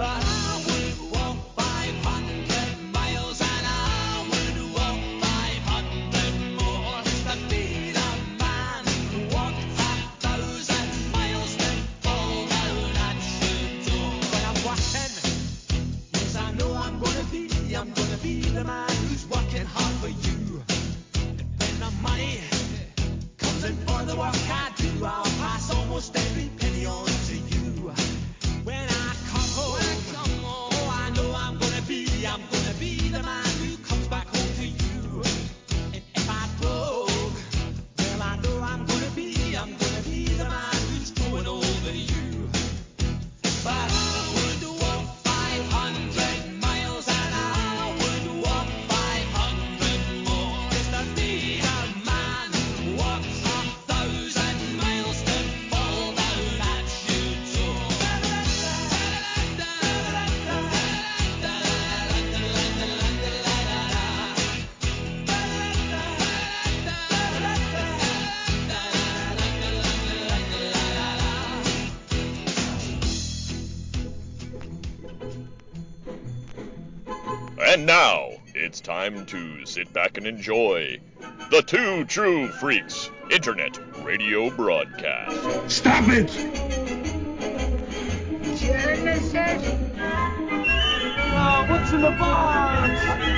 I would want time to sit back and enjoy the Two True Freaks Internet Radio Broadcast. Stop it! Genesis. what's in the box?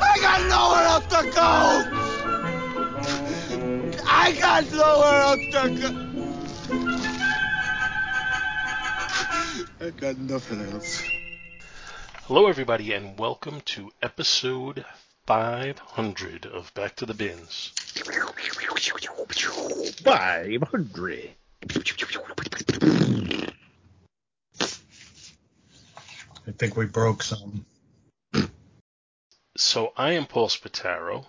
I got nowhere else to go! I got nowhere else to go! I got nothing else. Hello, everybody, and welcome to episode 500 of Back to the Bins. 500. I think we broke some. So, I am Paul Spataro.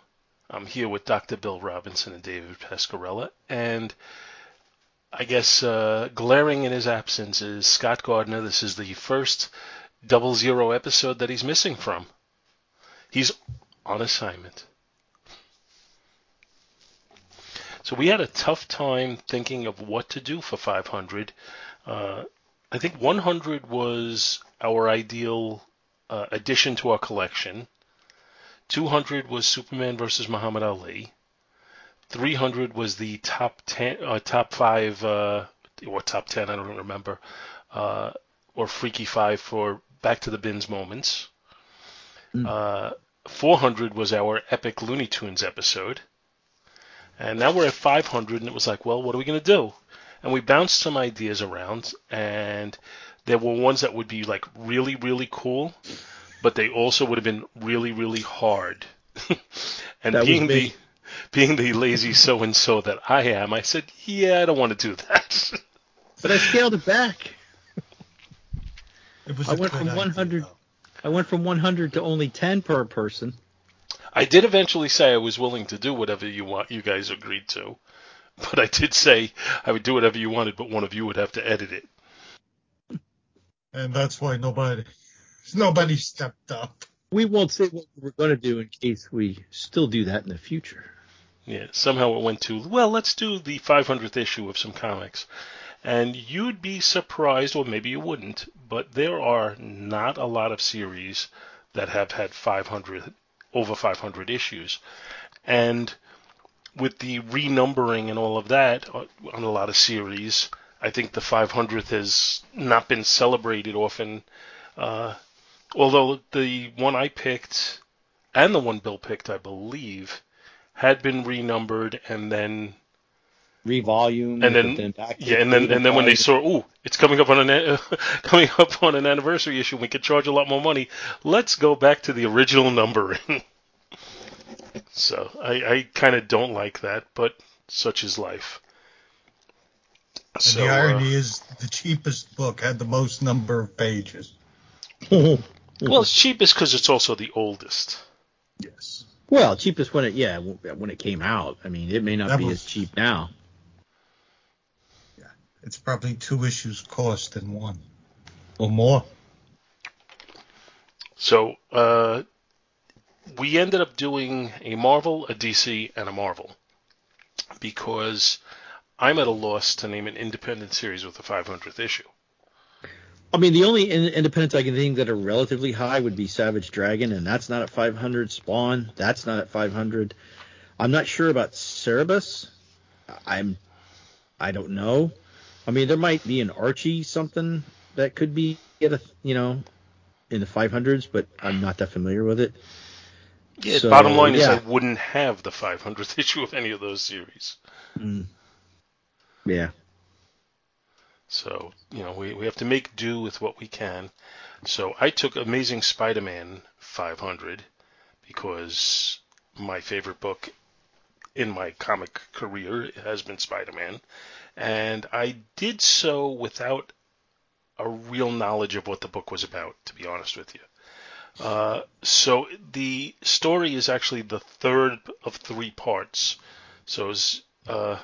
I'm here with Dr. Bill Robinson and David Pascarella, and I guess uh, glaring in his absence is Scott Gardner. This is the first double zero episode that he's missing from. He's on assignment. So we had a tough time thinking of what to do for 500. Uh, I think 100 was our ideal uh, addition to our collection. 200 was Superman versus Muhammad Ali. 300 was the top 10, uh, top five, uh, or top 10, I don't remember, uh, or Freaky Five for Back to the Bins moments. Uh, 400 was our epic Looney Tunes episode. And now we're at 500, and it was like, well, what are we going to do? And we bounced some ideas around, and there were ones that would be like really, really cool, but they also would have been really, really hard. and That was being the being the lazy so and so that I am, I said, yeah, I don't want to do that. But I scaled it back. It was I a went from 100 though. I went from 100 to only 10 per person. I did eventually say I was willing to do whatever you want. You guys agreed to, but I did say I would do whatever you wanted, but one of you would have to edit it. And that's why nobody nobody stepped up. We won't say what we're going to do in case we still do that in the future. Yeah, somehow it went to well, let's do the 500th issue of some comics, and you'd be surprised, or maybe you wouldn't, but there are not a lot of series that have had 500 over 500 issues, and with the renumbering and all of that uh, on a lot of series, I think the 500th has not been celebrated often. Uh, Although the one I picked and the one Bill picked, I believe, had been renumbered and then Revolume. and then, but then back yeah, and then and then when they saw, oh it's coming up on an uh, coming up on an anniversary issue, we could charge a lot more money. Let's go back to the original numbering. so I, I kind of don't like that, but such is life. And So, the uh, irony is, the cheapest book had the most number of pages. well, it's cheapest because it's also the oldest. Yes. well, cheapest when it yeah when it came out. I mean, it may not That be was- as cheap now. Yeah, it's probably two issues cost than one. Or more. So uh, we ended up doing a Marvel, a DC, and a Marvel because I'm at a loss to name an independent series with a 500th issue. I mean, the only in- independents I can think that are relatively high would be Savage Dragon, and that's not at 500. Spawn, that's not at 500. I'm not sure about Cerebus. I'm, I don't know. I mean, there might be an Archie something that could be at a, you know, in the 500s, but I'm not that familiar with it. Yeah, So, bottom line is. I wouldn't have the 500th issue of any of those series. Mm. Yeah. So, you know, we, we have to make do with what we can. So I took Amazing Spider Man 500 because my favorite book in my comic career has been Spider Man. And I did so without a real knowledge of what the book was about, to be honest with you. Uh, so the story is actually the third of three parts. So it's uh,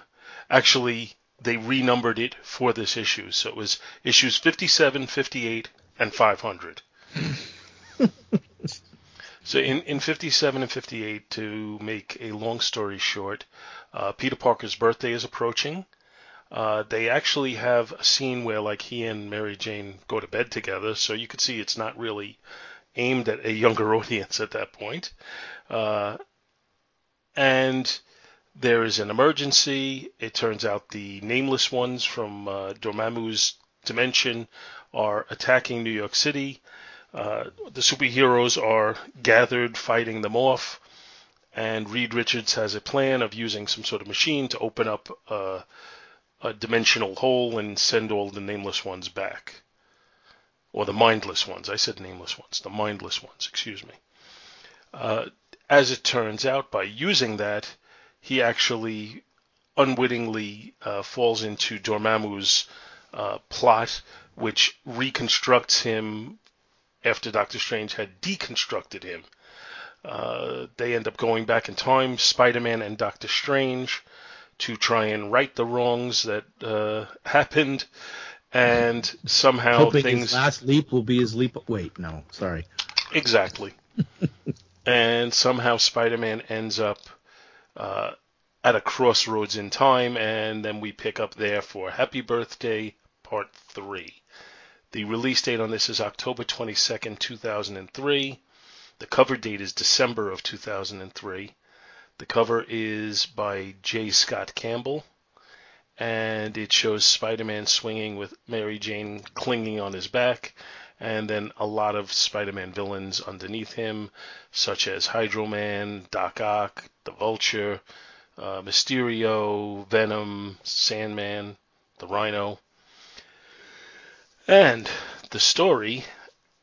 actually they renumbered it for this issue. So it was issues 57, 58, and 500. so in, in 57 and 58, to make a long story short, uh, Peter Parker's birthday is approaching. Uh, they actually have a scene where like he and Mary Jane go to bed together, so you could see it's not really aimed at a younger audience at that point. Uh, and there is an emergency. It turns out the nameless ones from uh, Dormammu's dimension are attacking New York City. Uh, the superheroes are gathered fighting them off, and Reed Richards has a plan of using some sort of machine to open up uh, a dimensional hole and send all the nameless ones back. Or the mindless ones. I said nameless ones. The mindless ones, excuse me. Uh, as it turns out, by using that, he actually unwittingly uh, falls into Dormammu's uh, plot, which reconstructs him after Doctor Strange had deconstructed him. Uh, they end up going back in time, Spider-Man and Doctor Strange, to try and right the wrongs that uh, happened, and somehow Hoping things his last leap will be his leap. Wait, no, sorry. Exactly. and somehow Spider-Man ends up uh, at a crossroads in time, and then we pick up there for Happy Birthday Part 3. The release date on this is October 22nd, 2003. The cover date is December of 2003. The cover is by J. Scott Campbell, and it shows Spider-Man swinging with Mary Jane clinging on his back, and then a lot of Spider-Man villains underneath him, such as Hydro Man, Doc Ock, the Vulture, uh, Mysterio, Venom, Sandman, the Rhino. And the story,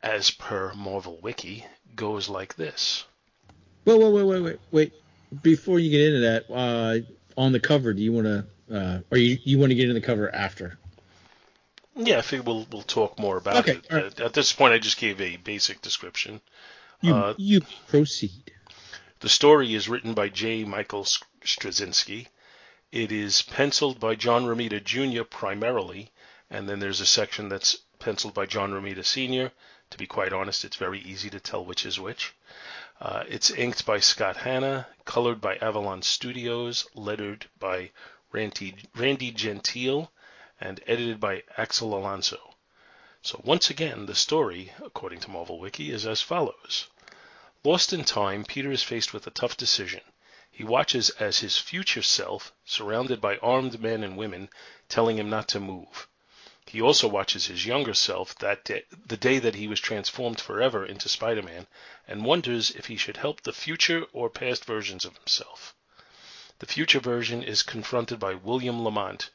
as per Marvel Wiki, goes like this. Wait, wait, wait, wait, wait, wait. Before you get into that, uh, on the cover, do you want to, uh, or you you want to get into the cover after? Yeah, I think we'll we'll talk more about Okay, it. right. At, at this point, I just gave a basic description. You Uh, you proceed. The story is written by J. Michael Straczynski. It is penciled by John Romita Jr. primarily, and then there's a section that's penciled by John Romita Sr. To be quite honest, it's very easy to tell which is which. Uh, it's inked by Scott Hanna, colored by Avalon Studios, lettered by Randy, Randy Gentile, and edited by Axel Alonso. So once again, the story, according to Marvel Wiki, is as follows. Lost in time, Peter is faced with a tough decision. He watches as his future self, surrounded by armed men and women, telling him not to move. He also watches his younger self that day, the day that he was transformed forever into Spider-Man and wonders if he should help the future or past versions of himself. The future version is confronted by William Lamont,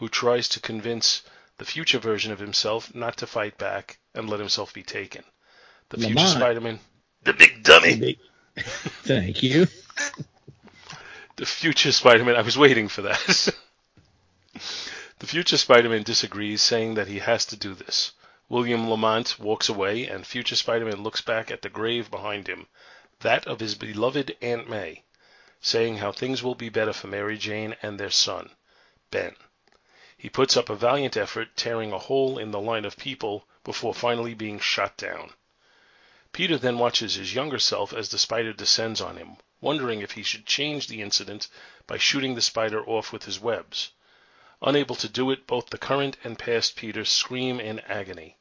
who tries to convince the future version of himself not to fight back and let himself be taken. The future Spider-Man, the big dummy, Big- Thank you. the future Spider-Man. I was waiting for that. the future Spider-Man disagrees, saying that he has to do this. William Lamont walks away, and future Spider-Man looks back at the grave behind him, that of his beloved Aunt May, saying how things will be better for Mary Jane and their son, Ben. He puts up a valiant effort, tearing a hole in the line of people before finally being shot down. Peter then watches his younger self as the spider descends on him, wondering if he should change the incident by shooting the spider off with his webs. Unable to do it, both the current and past Peter scream in agony.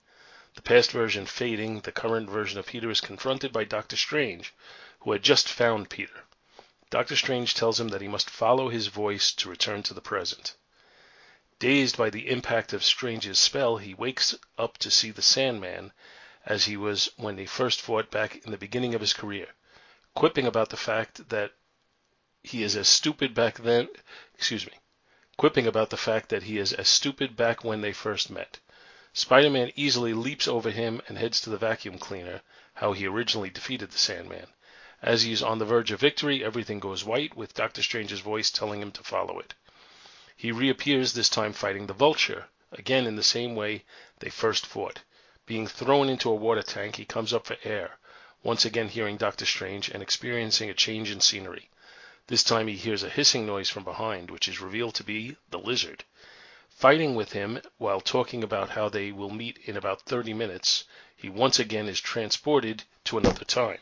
The past version fading, the current version of Peter is confronted by Doctor Strange, who had just found Peter. Doctor Strange tells him that he must follow his voice to return to the present. Dazed by the impact of Strange's spell, he wakes up to see the Sandman as he was when he first fought back in the beginning of his career, quipping about the fact that he is as stupid back then, excuse me, quipping about the fact that he is as stupid back when they first met. Spider-Man easily leaps over him and heads to the vacuum cleaner, how he originally defeated the Sandman. As he is on the verge of victory, everything goes white, with Doctor Strange's voice telling him to follow it. He reappears, this time fighting the Vulture, again in the same way they first fought. Being thrown into a water tank, he comes up for air, once again hearing Doctor Strange and experiencing a change in scenery. This time he hears a hissing noise from behind, which is revealed to be the lizard. Fighting with him while talking about how they will meet in about 30 minutes, he once again is transported to another time.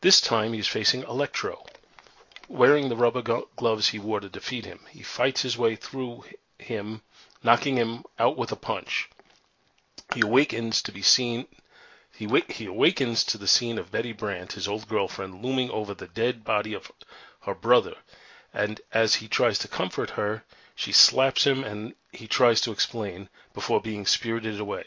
This time he is facing Electro. Wearing the rubber gloves he wore to defeat him, he fights his way through him, knocking him out with a punch. He awakens to be seen. He, he awakens to the scene of Betty Brant, his old girlfriend, looming over the dead body of her brother, and as he tries to comfort her, she slaps him and he tries to explain before being spirited away.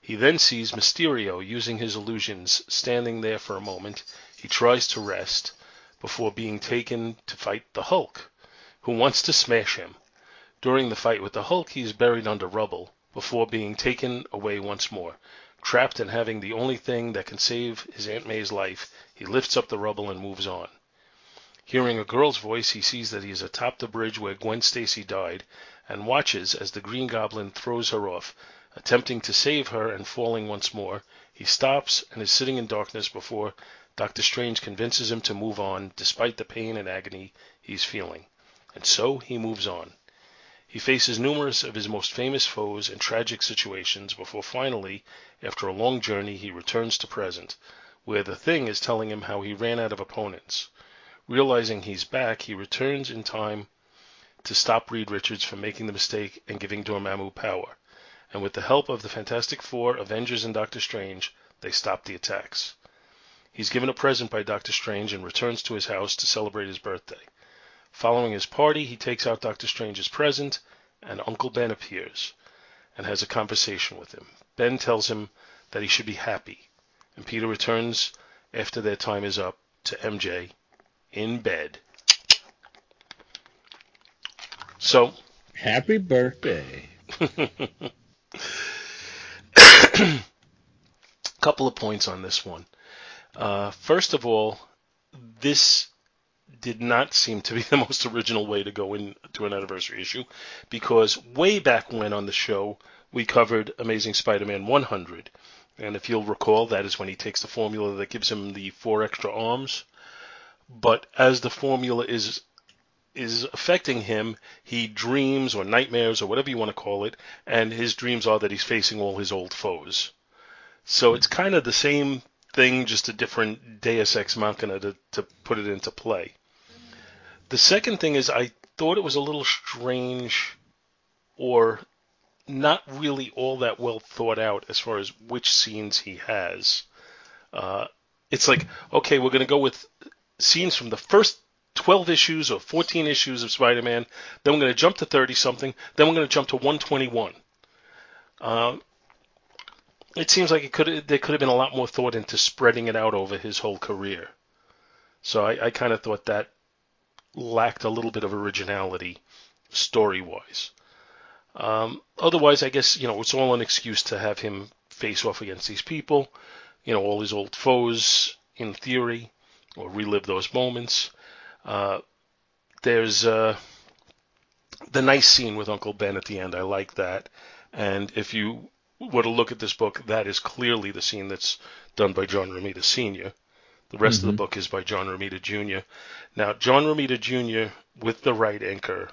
He then sees Mysterio using his illusions, standing there for a moment. He tries to rest before being taken to fight the Hulk, who wants to smash him. During the fight with the Hulk, he is buried under rubble before being taken away once more. Trapped and having the only thing that can save his Aunt May's life, he lifts up the rubble and moves on. Hearing a girl's voice, he sees that he is atop the bridge where Gwen Stacy died and watches as the Green Goblin throws her off. Attempting to save her and falling once more, he stops and is sitting in darkness before Doctor Strange convinces him to move on despite the pain and agony he's feeling. And so he moves on. He faces numerous of his most famous foes and tragic situations before finally, after a long journey, he returns to present, where the thing is telling him how he ran out of opponents. Realizing he's back, he returns in time to stop Reed Richards from making the mistake and giving Dormammu power. And with the help of the Fantastic Four, Avengers, and Doctor Strange, they stop the attacks. He's given a present by Doctor Strange and returns to his house to celebrate his birthday. Following his party, he takes out Doctor Strange's present, and Uncle Ben appears and has a conversation with him. Ben tells him that he should be happy, and Peter returns after their time is up to MJ in bed. So, Happy birthday. couple of points on this one. Uh, first of all, this did not seem to be the most original way to go into an anniversary issue because way back when on the show we covered Amazing Spider-Man 100, and if you'll recall, that is when he takes the formula that gives him the four extra arms. But as the formula is is affecting him, he dreams or nightmares or whatever you want to call it, and his dreams are that he's facing all his old foes. So it's kind of the same thing, just a different Deus Ex Machina to, to put it into play. The second thing is I thought it was a little strange or not really all that well thought out as far as which scenes he has. Uh, it's like, okay, we're going to go with scenes from the first 12 issues or 14 issues of Spider-Man. Then we're going to jump to 30 something. Then we're going to jump to 121. Um, it seems like it could there could have been a lot more thought into spreading it out over his whole career. So I, I kind of thought that lacked a little bit of originality story wise. Um, otherwise, I guess you know it's all an excuse to have him face off against these people, you know, all his old foes in theory, or relive those moments. Uh, there's uh, the nice scene with Uncle Ben at the end. I like that. And if you were to look at this book, that is clearly the scene that's done by John Romita Sr. The rest mm-hmm. of the book is by John Romita Jr. Now, John Romita Jr. with the right anchor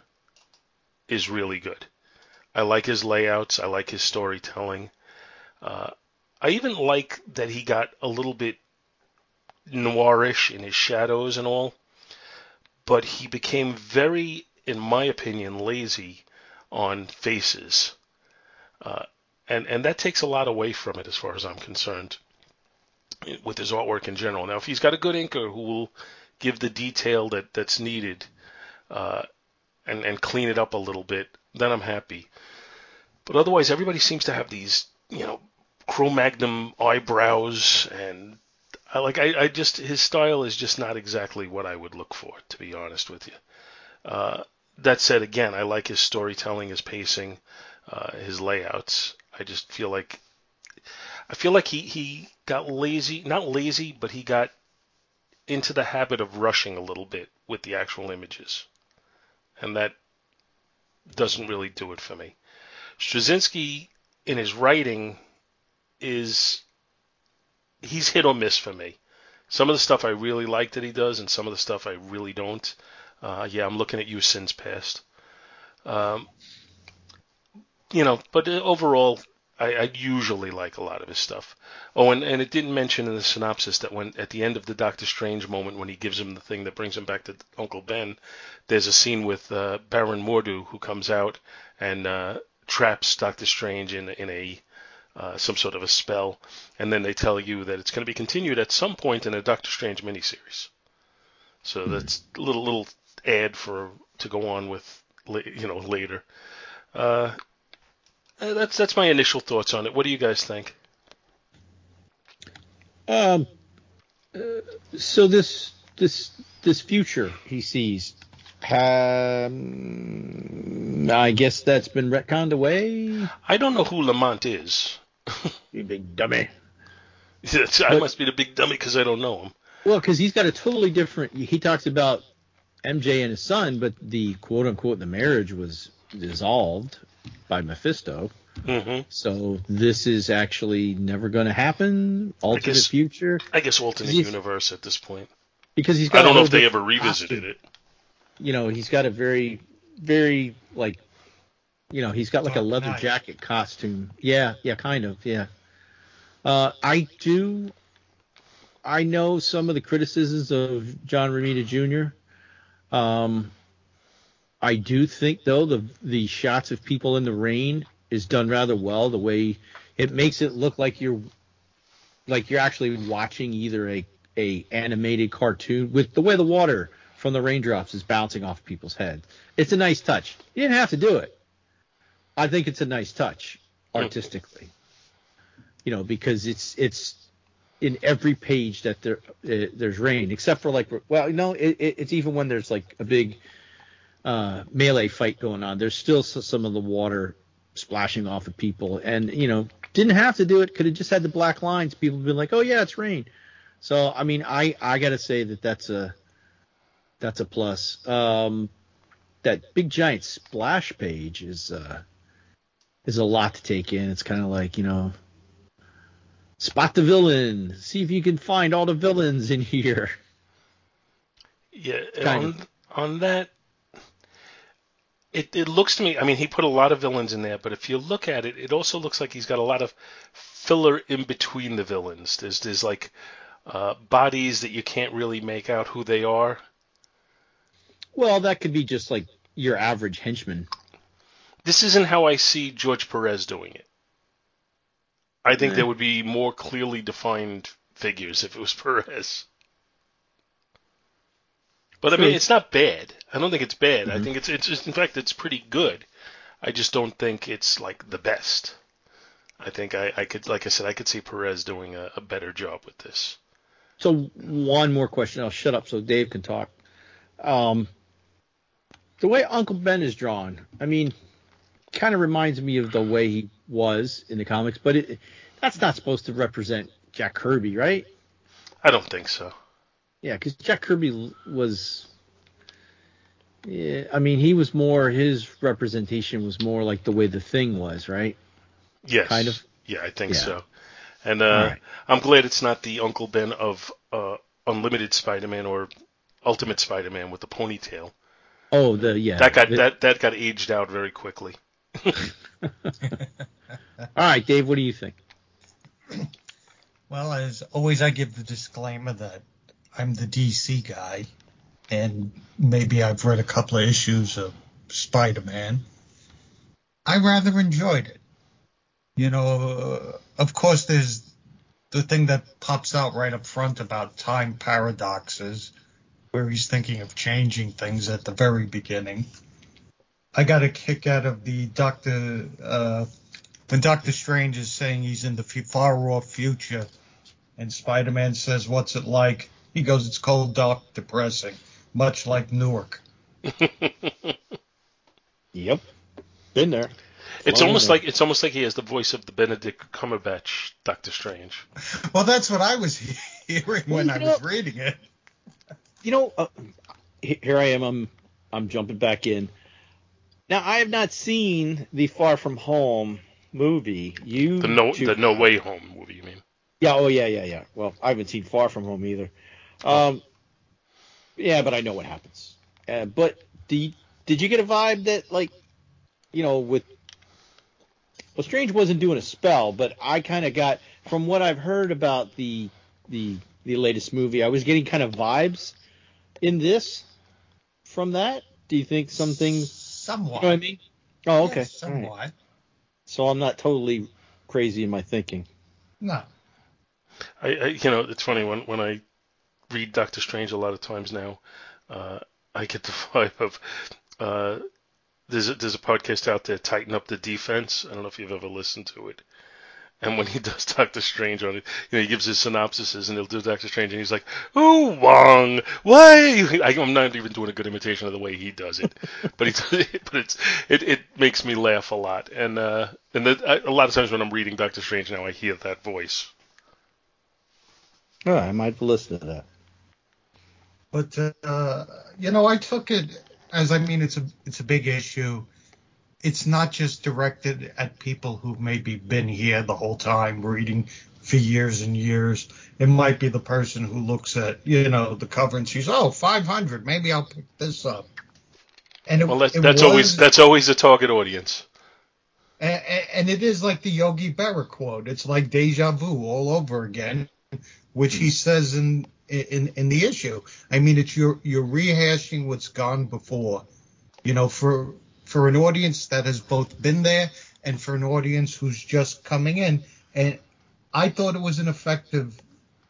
is really good. I like his layouts. I like his storytelling. Uh, I even like that he got a little bit noirish in his shadows and all, but he became very, in my opinion, lazy on faces. Uh, and, and that takes a lot away from it as far as I'm concerned with his artwork in general. Now, if he's got a good inker who will give the detail that, that's needed uh, and, and clean it up a little bit, then I'm happy. But otherwise, everybody seems to have these, you know, Cro-Magnon eyebrows and I like I, I just his style is just not exactly what I would look for, to be honest with you. Uh, that said, again, I like his storytelling, his pacing, uh, his layouts. I just feel like I feel like he he got lazy, not lazy, but he got into the habit of rushing a little bit with the actual images, and that doesn't really do it for me. Straczynski in his writing is he's hit or miss for me. Some of the stuff I really like that he does, and some of the stuff I really don't. Uh, yeah, I'm looking at you, Sins Past. Um, you know, but overall, I, I, usually like a lot of his stuff. Oh, and, and it didn't mention in the synopsis that when at the end of the Doctor Strange moment, when he gives him the thing that brings him back to Uncle Ben, there's a scene with uh, Baron Mordo who comes out and uh, traps Doctor Strange in in a uh, some sort of a spell, and then they tell you that it's going to be continued at some point in a Doctor Strange miniseries. So mm-hmm. that's a little little ad for to go on with you know later. Uh, uh, that's that's my initial thoughts on it. What do you guys think? Um. Uh, so this this this future he sees um, I guess that's been retconned away. I don't know who Lamont is. you big dummy. I must be the big dummy because I don't know him. Well, because he's got a totally different. He talks about MJ and his son, but the quote unquote the marriage was dissolved by Mephisto. Mm-hmm. So this is actually never going to happen. Alternate guess, future. I guess alternate universe at this point. Because he's got. I don't know if they ever revisited costume. it you know, he's got a very, very like, you know, he's got like Dark a leather Knight. jacket costume. Yeah, yeah, kind of, yeah. Uh, I do. I know some of the criticisms of John Romita Jr. Um, I do think though the the shots of people in the rain is done rather well. The way it makes it look like you're like you're actually watching either a a animated cartoon with the way the water from the raindrops is bouncing off people's heads. It's a nice touch. You didn't have to do it. I think it's a nice touch artistically. You know, because it's it's in every page that there uh, there's rain, except for like well, no, it, it, it's even when there's like a big uh, melee fight going on. There's still some of the water splashing off of people, and you know, didn't have to do it. Could have just had the black lines. People have been like, oh yeah, it's rain. So I mean, I I gotta say that that's a that's a plus. Um, that big giant splash page is uh, is a lot to take in. It's kind of like you know, spot the villain, see if you can find all the villains in here. Yeah, on, on that, it, it looks to me. I mean, he put a lot of villains in there, but if you look at it, it also looks like he's got a lot of filler in between the villains. There's there's like uh, bodies that you can't really make out who they are. Well, that could be just like your average henchman. This isn't how I see George Perez doing it. I think there would be more clearly defined figures if it was Perez. But I mean, it's not bad. I don't think it's bad. I Mhm. think it's it's just, in fact it's pretty good. I just don't think it's like the best. I think I, I could, like I said, I could see Perez doing a, a better job with this. So one more question. I'll shut up so Dave can talk. Um, the way Uncle Ben is drawn, I mean, kind of reminds me of the way he was in the comics, but it, that's not supposed to represent Jack Kirby, right? I don't think so. Yeah, because Jack Kirby was. Yeah, I mean, he was more. His representation was more like the way the Thing was, right? Yes, Kind of? Yeah, I think Yeah. so. And uh, All right. I'm glad it's not the Uncle Ben of uh, Unlimited Spider-Man or Ultimate Spider-Man with the ponytail. Oh, the yeah. that got the- that that got aged out very quickly. All right, Dave. What do you think? Well, as always, I give the disclaimer that I'm the DC guy, and maybe I've read a couple of issues of Spider-Man. I rather enjoyed it. You know, uh, of course, there's the thing that pops out right up front about time paradoxes, where he's thinking of changing things at the very beginning. I got a kick out of the Doctor uh, when Doctor Strange is saying he's in the far off future, and Spider Man says, What's it like? He goes, It's cold, dark, depressing, much like Newark. Yep. Been there. It's Flown almost in there. like it's almost like he has the voice of the Benedict Cumberbatch Doctor Strange. Well, that's what I was hearing when Well, I you was reading it. you know, uh, here I am. I'm I'm jumping back in. Now I have not seen the Far From Home movie. You The no two- the No Way Home movie, you mean? Yeah. Oh yeah. Yeah. Yeah. Well, I haven't seen Far From Home either. Um. Yeah, but I know what happens. Uh, but do you, did you get a vibe that like, you know, with well, Strange wasn't doing a spell, but I kind of got from what I've heard about the the the latest movie. I was getting kind of vibes in this from that. Do you think something? Somewhat. You know what I mean? Oh, okay. Yeah, All right. somewhat. So I'm not totally crazy in my thinking. No. I, I you know it's funny when when I read Doctor Strange a lot of times now, uh, I get the vibe of uh, there's a, there's a podcast out there, Tighten Up the Defense. I don't know if you've ever listened to it. And when he does Doctor Strange on it, you know, he gives his synopsises and he'll do Doctor Strange and he's like, Ooh, Wong, why?" I, I'm not even doing a good imitation of the way he does it, but he does it, but it's it, it makes me laugh a lot. And uh, and that, I, a lot of times when I'm reading Doctor Strange now, I hear that voice. Right, I might listen to that. But uh, you know, I took it as I mean, it's a it's a big issue. It's not just directed at people who've maybe been here the whole time reading for years and years. It might be the person who looks at you know the cover and sees, oh, 500, maybe I'll pick this up. And it, Well, that's that's was- always that's always a target audience. and, and it is like the Yogi Berra quote. It's like deja vu all over again, which he says in in in the issue. I mean, it's you're you're rehashing what's gone before. You know, for for an audience that has both been there and for an audience who's just coming in. And I thought it was an effective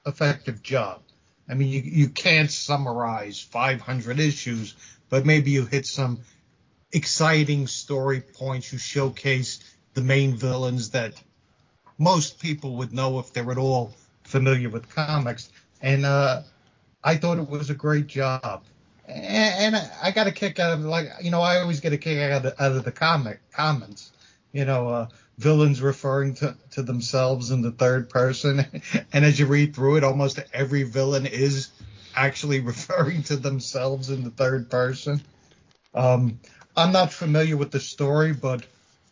effective job. I mean, you you can't summarize 500 issues, but maybe you hit some exciting story points. You showcase the main villains that most people would know if they're at all familiar with comics. And uh, I thought it was a great job. And, and I got a kick out of like you know I always get a kick out of, out of the comic comments. You know, uh, villains referring to, to themselves in the third person, and as you read through it, almost every villain is actually referring to themselves in the third person. Um, I'm not familiar with the story, but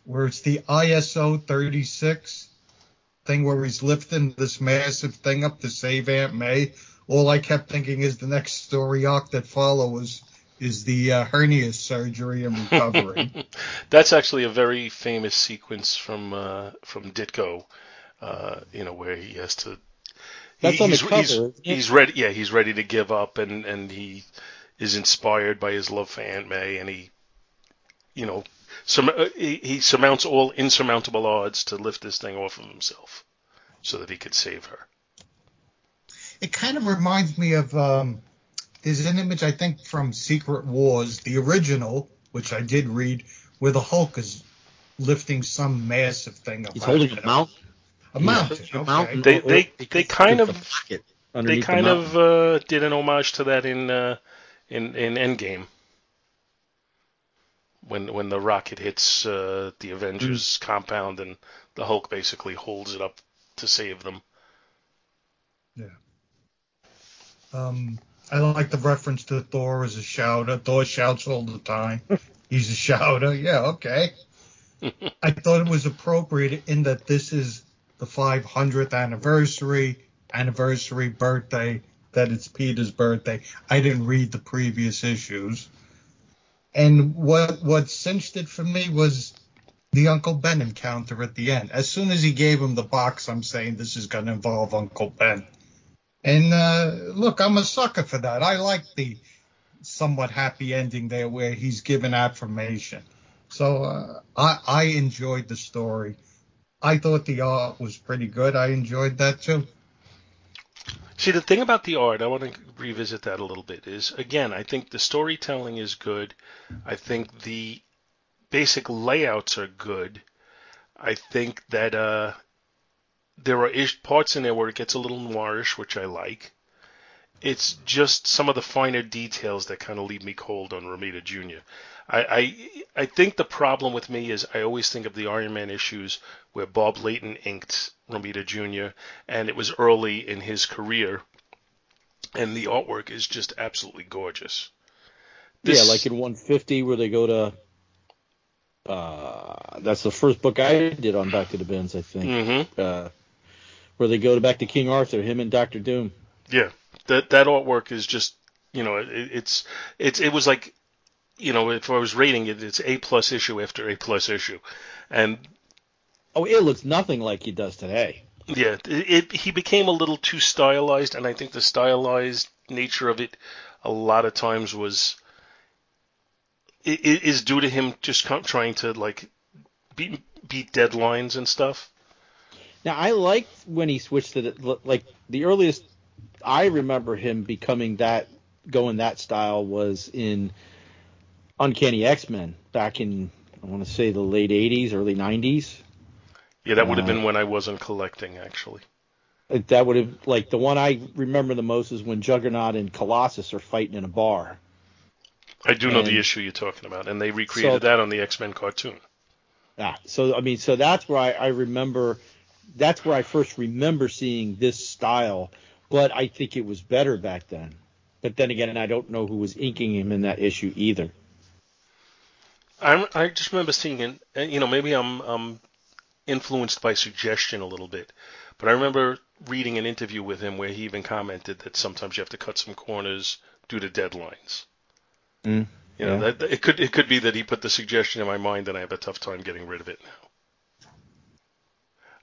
where it's the ISO 36 thing where he's lifting this massive thing up to save Aunt May, all I kept thinking is the next story arc that follows is the uh, hernia surgery and recovery. That's actually a very famous sequence from uh, from Ditko. Uh, you know where he has to. That's on the he's, cover, He's, he's ready. Yeah, he's ready to give up, and and he is inspired by his love for Aunt May, and he, you know, sur- uh, he, he surmounts all insurmountable odds to lift this thing off of himself, so that he could save her. it kind of reminds me of um, there's an image I think from Secret Wars, the original, which I did read, where the Hulk is lifting some massive thing up. He's out holding of a it. mountain. A mountain. He's a okay. mountain They- they- they kind of- a pocket They underneath the kind of uh, did an homage to that in uh, in in Endgame. When when the rocket hits uh, the Avengers compound and the Hulk basically holds it up to save them. Yeah. Um, I like the reference to Thor as a shouter. Thor shouts all the time. He's a shouter. Yeah, okay. I thought it was appropriate in that this is the 500th anniversary, anniversary birthday, that it's Peter's birthday. I didn't read the previous issues. And what what cinched it for me was the Uncle Ben encounter at the end. As soon as he gave him the box, I'm saying this is going to involve Uncle Ben. And uh, look, I'm a sucker for that. I like the somewhat happy ending there where he's given affirmation. So uh, I, I enjoyed the story. I thought the art was pretty good. I enjoyed that too. See, the thing about the art, I want to revisit that a little bit, is again, I think the storytelling is good. I think the basic layouts are good. I think that uh, there are ish parts in there where it gets a little noirish, which I like. It's just some of the finer details that kind of leave me cold on Romita Jr. I, I I think the problem with me is I always think of the Iron Man issues where Bob Layton inked Romita Jr. and it was early in his career, and the artwork is just absolutely gorgeous. yeah, like in 150 where they go to. Uh, that's the first book I did on Back to the Bins, I think. Mhm. Uh, where they go to back to King Arthur, him and Doctor Doom. Yeah, that that artwork is just you know it, it's it's it was like you know if I was rating it, it's a plus issue after a plus issue, and Oh, it looks nothing like he does today. yeah, it, it he became a little too stylized, and I think the stylized nature of it a lot of times was i- i- due to him just trying to like beat beat deadlines and stuff. Now I liked when he switched to the like the earliest I remember him becoming that going that style was in Uncanny X Men back in I want to say the late '80s, early '90s. Yeah, that would have Uh, been when I wasn't collecting actually. That would have like the one I remember the most is when Juggernaut and Colossus are fighting in a bar. I do know the issue you're talking about, and they recreated So- that on the X Men cartoon. Ah, so I mean, so that's where I, I remember. That's where I first remember seeing this style, but I think it was better back then. But then again, I don't know who was inking him in that issue either. I I just remember seeing it. You know, maybe I'm I'm influenced by suggestion a little bit, but I remember reading an interview with him where he even commented that sometimes you have to cut some corners due to deadlines. Mm, You know, yeah. that it could it could be that he put the suggestion in my mind, and I have a tough time getting rid of it now.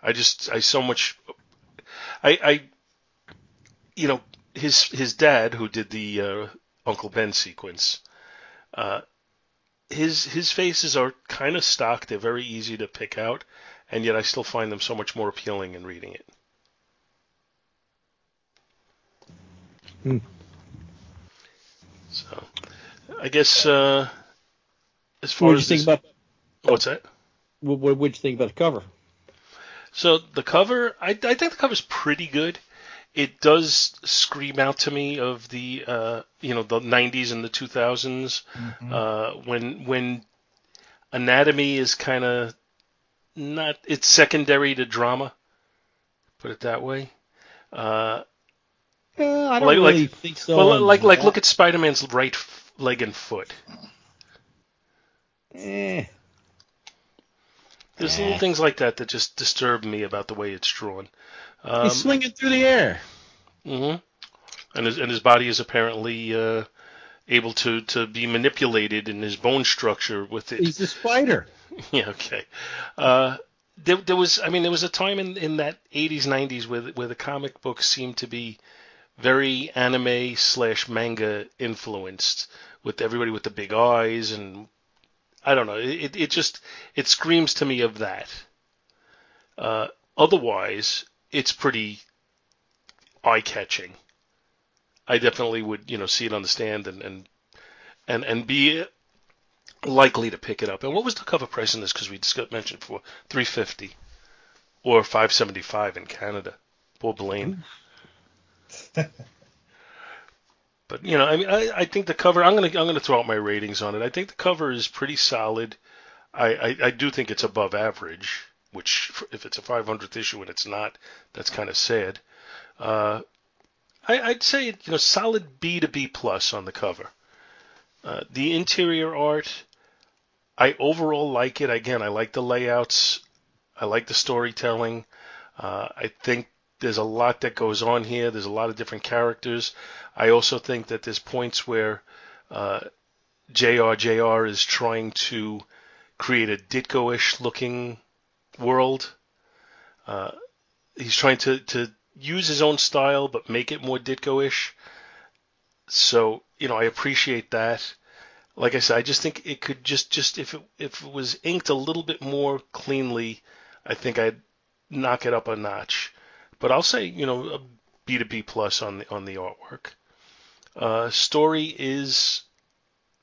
I just I so much I I you know his his dad who did the uh, Uncle Ben sequence. Uh, his his faces are kind of stock. They're very easy to pick out, and yet I still find them so much more appealing in reading it. Hmm. So, I guess uh, as far What did you as think about? what's that? What, what would you think about the cover? So the cover, I, I think the cover's pretty good. It does scream out to me of the uh, you know the 90s and the 2000s uh, when when anatomy is kind of not it's secondary to drama. Put it that way. Uh, Uh, I don't Like- really like- think so. well, like like look at Spider-Man's right leg and foot. Eh, There's Eh. little things like that that just disturb me about the way it's drawn. Um, he's swinging through the air. hmm And his and his body is apparently uh, able to, to be manipulated in his bone structure with it. He's a spider. yeah, okay. Uh, there, there was, I mean, there was a time in, in that 80s, 90s where where the comic books seemed to be very anime slash manga influenced, with everybody with the big eyes and I don't know. It it just it screams to me of that. Uh, otherwise, it's pretty eye catching. I definitely would, you know, see it on the stand and and and, and be likely to pick it up. And what was the cover price in this? Because we discussed, mentioned for 350 or 575 in Canada. Poor Blaine. but you know, I mean, I, I think the cover. I'm gonna I'm gonna throw out my ratings on it. I think the cover is pretty solid. I, I, I do think it's above average, which if it's a 500th issue and it's not, that's kind of sad. Uh, I, would say you know solid B to B plus on the cover. Uh, the interior art, I overall like it. Again, I like the layouts. I like the storytelling. Uh, I think there's a lot that goes on here. There's a lot of different characters. I also think that there's points where uh, JR JR is trying to create a Ditko-ish looking world. Uh, he's trying to, to use his own style but make it more Ditko-ish. So you know, I appreciate that. Like I said, I just think it could just just if it if it was inked a little bit more cleanly, I think I'd knock it up a notch. But I'll say, you know, a B to B plus on the on the artwork. Uh, story is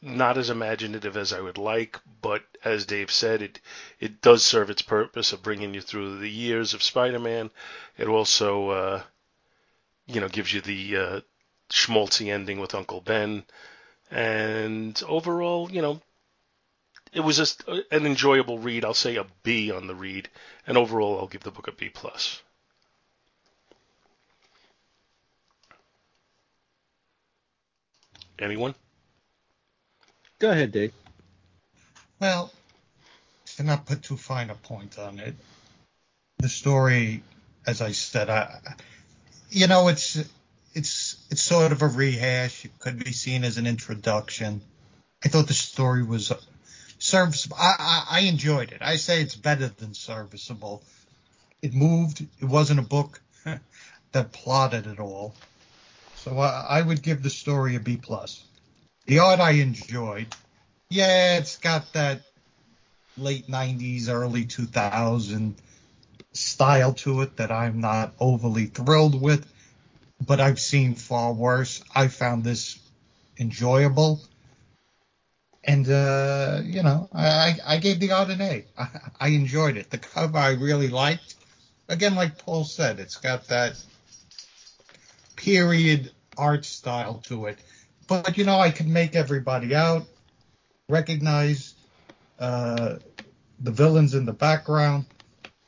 not as imaginative as I would like, but as Dave said, it it does serve its purpose of bringing you through the years of Spider-Man. It also, uh, you know, gives you the uh, schmaltzy ending with Uncle Ben, and overall, you know, it was just an enjoyable read. I'll say a B on the read, and overall, I'll give the book a B plus. Anyone? Go ahead, Dave. Well, to not put too fine a point on it, the story, as I said, I, you know, it's it's it's sort of a rehash. It could be seen as an introduction. I thought the story was serviceable. I, I, I enjoyed it. I say it's better than serviceable. It moved. It wasn't a book that plotted it all. So I, I would give the story a B plus. The art I enjoyed. Yeah, it's got that late 90s, early 2000 style to it that I'm not overly thrilled with, but I've seen far worse. I found this enjoyable. And, uh, you know, I, I gave the art an A. I, I enjoyed it. The cover I really liked. Again, like Paul said, it's got that period art style to it but you know, I can make everybody out, recognize uh, the villains in the background.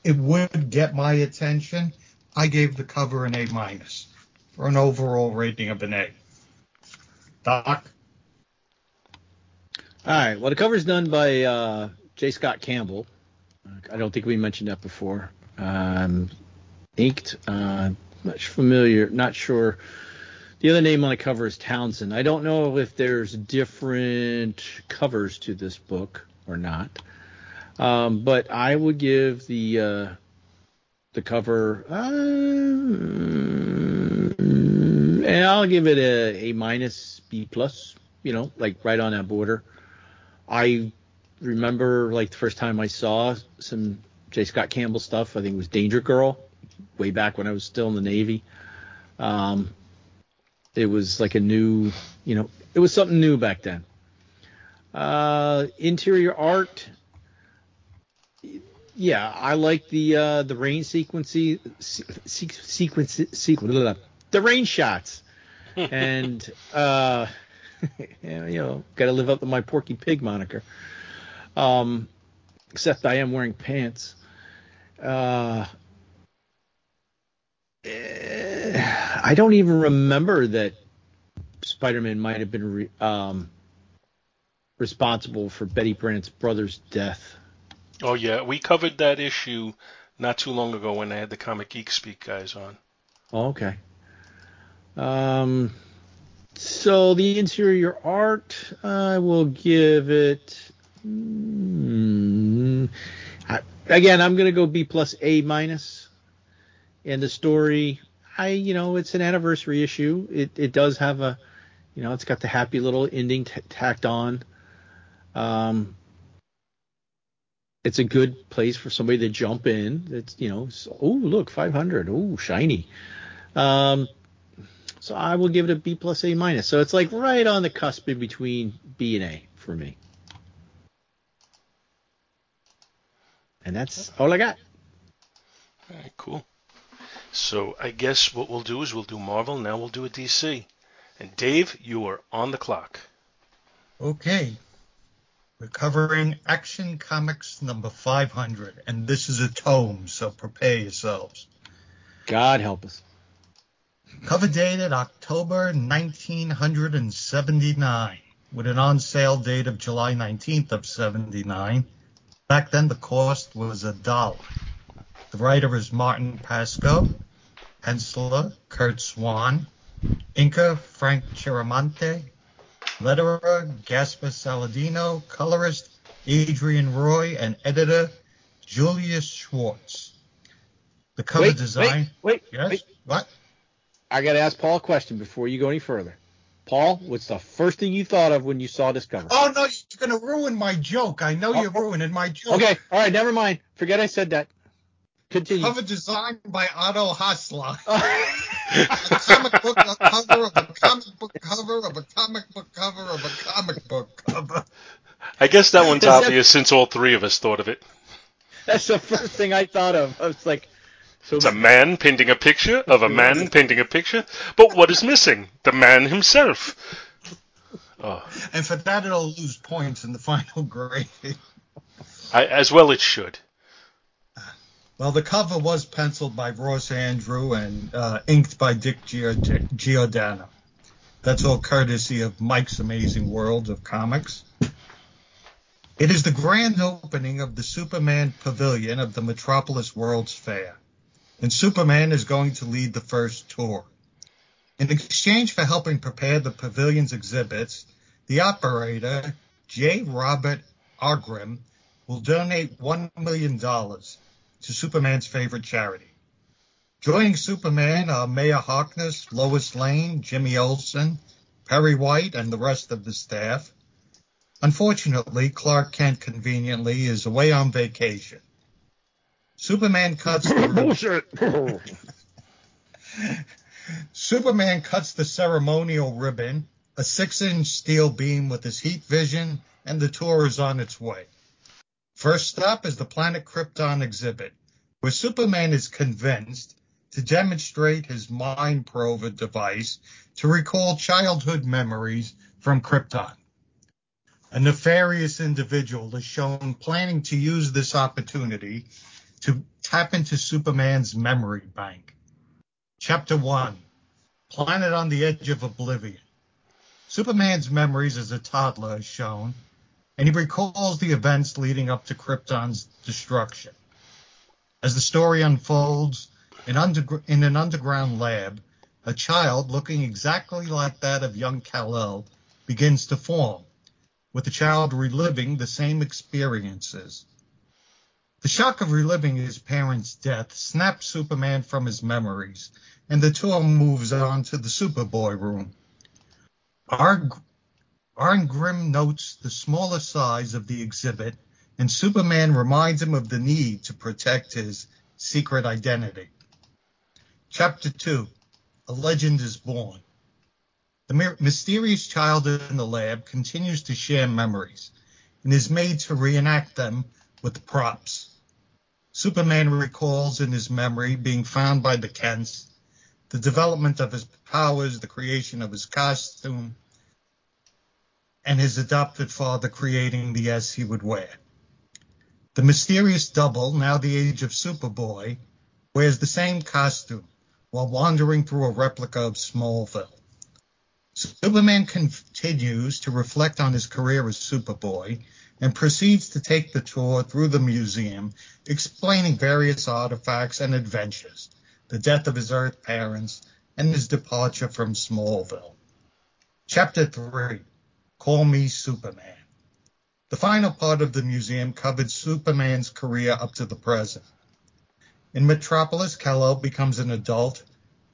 It would get my attention. I gave the cover an A minus for an overall rating of an A. Doc. All right. Well, the cover is done by uh, J. Scott Campbell. I don't think we mentioned that before. Um, inked. Uh, much familiar. Not sure the other name on the cover is Townsend. I don't know if there's different covers to this book or not, um, but I would give the uh, the cover, uh, and I'll give it a A minus, B plus. You know, like right on that border. I remember like the first time I saw some J. Scott Campbell stuff. I think it was Danger Girl, way back when I was still in the Navy. Um, it was like a new, you know, it was something new back then. Uh, interior art, yeah, I like the uh, the rain sequence sequence sequence the rain shots, and uh, you know, got to live up to my Porky Pig moniker. Um, except I am wearing pants. Uh, I don't even remember that Spider-Man might have been re, um, responsible for Betty Brant's brother's death. Oh yeah, we covered that issue not too long ago when I had the Comic Geek Speak guys on. Oh, okay. Um, so the interior art, I will give it. Mm, I, again, I'm gonna go B plus A minus. And the story, I you know it's an anniversary issue. It it does have a you know it's got the happy little ending t- tacked on. Um, it's a good place for somebody to jump in. It's you know oh look 500 oh shiny. Um, So I will give it a B plus A minus. So it's like right on the cusp in between B and A for me. And that's all I got. All right, cool. So I guess what we'll do is we'll do Marvel. Now we'll do a DC. And Dave, you are on the clock. Okay. We're covering Action Comics number 500, and this is a tome, so prepare yourselves. God help us. Cover dated October 1979, with an on sale date of July 19th of 79. Back then, the cost was a dollar. The writer is Martin Pasko, penciler Curt Swan, inker Frank Chiaramonte, letterer Gaspar Saladino, colorist Adrienne Roy, and editor Julius Schwartz. The cover Wait, design. Wait, wait, yes. wait. What? I got to ask Paul a question before you go any further. Paul, mm-hmm. what's the first thing you thought of when you saw this cover? Oh no, you're gonna ruin my joke. I know oh, you're oh. ruining my joke. Okay, all right, never mind. Forget I said that. Continue. Cover design by Otto Hassler. a comic book a cover of a comic book cover of a comic book cover of a comic book cover. I guess that one's obvious since all three of us thought of it. That's the first thing I thought of. I was like, so It's a man painting a picture of a man painting a picture, but what is missing? The man himself. Oh, And for that, it'll lose points in the final grade. I, as well it should. Well, the cover was penciled by Ross Andru and uh, inked by Dick Giordano. That's all courtesy of Mike's Amazing World of Comics. It is the grand opening of the Superman Pavilion of the Metropolis World's Fair, and Superman is going to lead the first tour. In exchange for helping prepare the pavilion's exhibits, the operator, J. Robert Arngrim, will donate $1 million to Superman's favorite charity. Joining Superman are Mayor Harkness, Lois Lane, Jimmy Olsen, Perry White, and the rest of the staff. Unfortunately, Clark Kent conveniently is away on vacation. Superman cuts the bullshit. Superman cuts the ceremonial ribbon, a six-inch steel beam with his heat vision, and the tour is on its way. First stop is the Planet Krypton exhibit, where Superman is convinced to demonstrate his Mind Prober device to recall childhood memories from Krypton. A nefarious individual is shown planning to use this opportunity to tap into Superman's memory bank. Chapter 1 Planet on the Edge of Oblivion. Superman's memories as a toddler is shown, and he recalls the events leading up to Krypton's destruction. As the story unfolds, in, in an underground lab, a child looking exactly like that of young Kal-El begins to form, with the child reliving the same experiences. The shock of reliving his parents' death snaps Superman from his memories, and the tour moves on to the Superboy room. Arg- Arngrim notes the smaller size of the exhibit, and Superman reminds him of the need to protect his secret identity. Chapter 2 A Legend is Born. The mysterious child in the lab continues to share memories and is made to reenact them with props. Superman recalls in his memory being found by the Kents, the development of his powers, the creation of his costume, and his adopted father creating the S he would wear. The mysterious double, now the age of Superboy, wears the same costume while wandering through a replica of Smallville. Superman continues to reflect on his career as Superboy and proceeds to take the tour through the museum, explaining various artifacts and adventures, the death of his Earth parents, and his departure from Smallville. Chapter 3 Call Me Superman. The final part of the museum covered Superman's career up to the present. In Metropolis, Kal-El becomes an adult,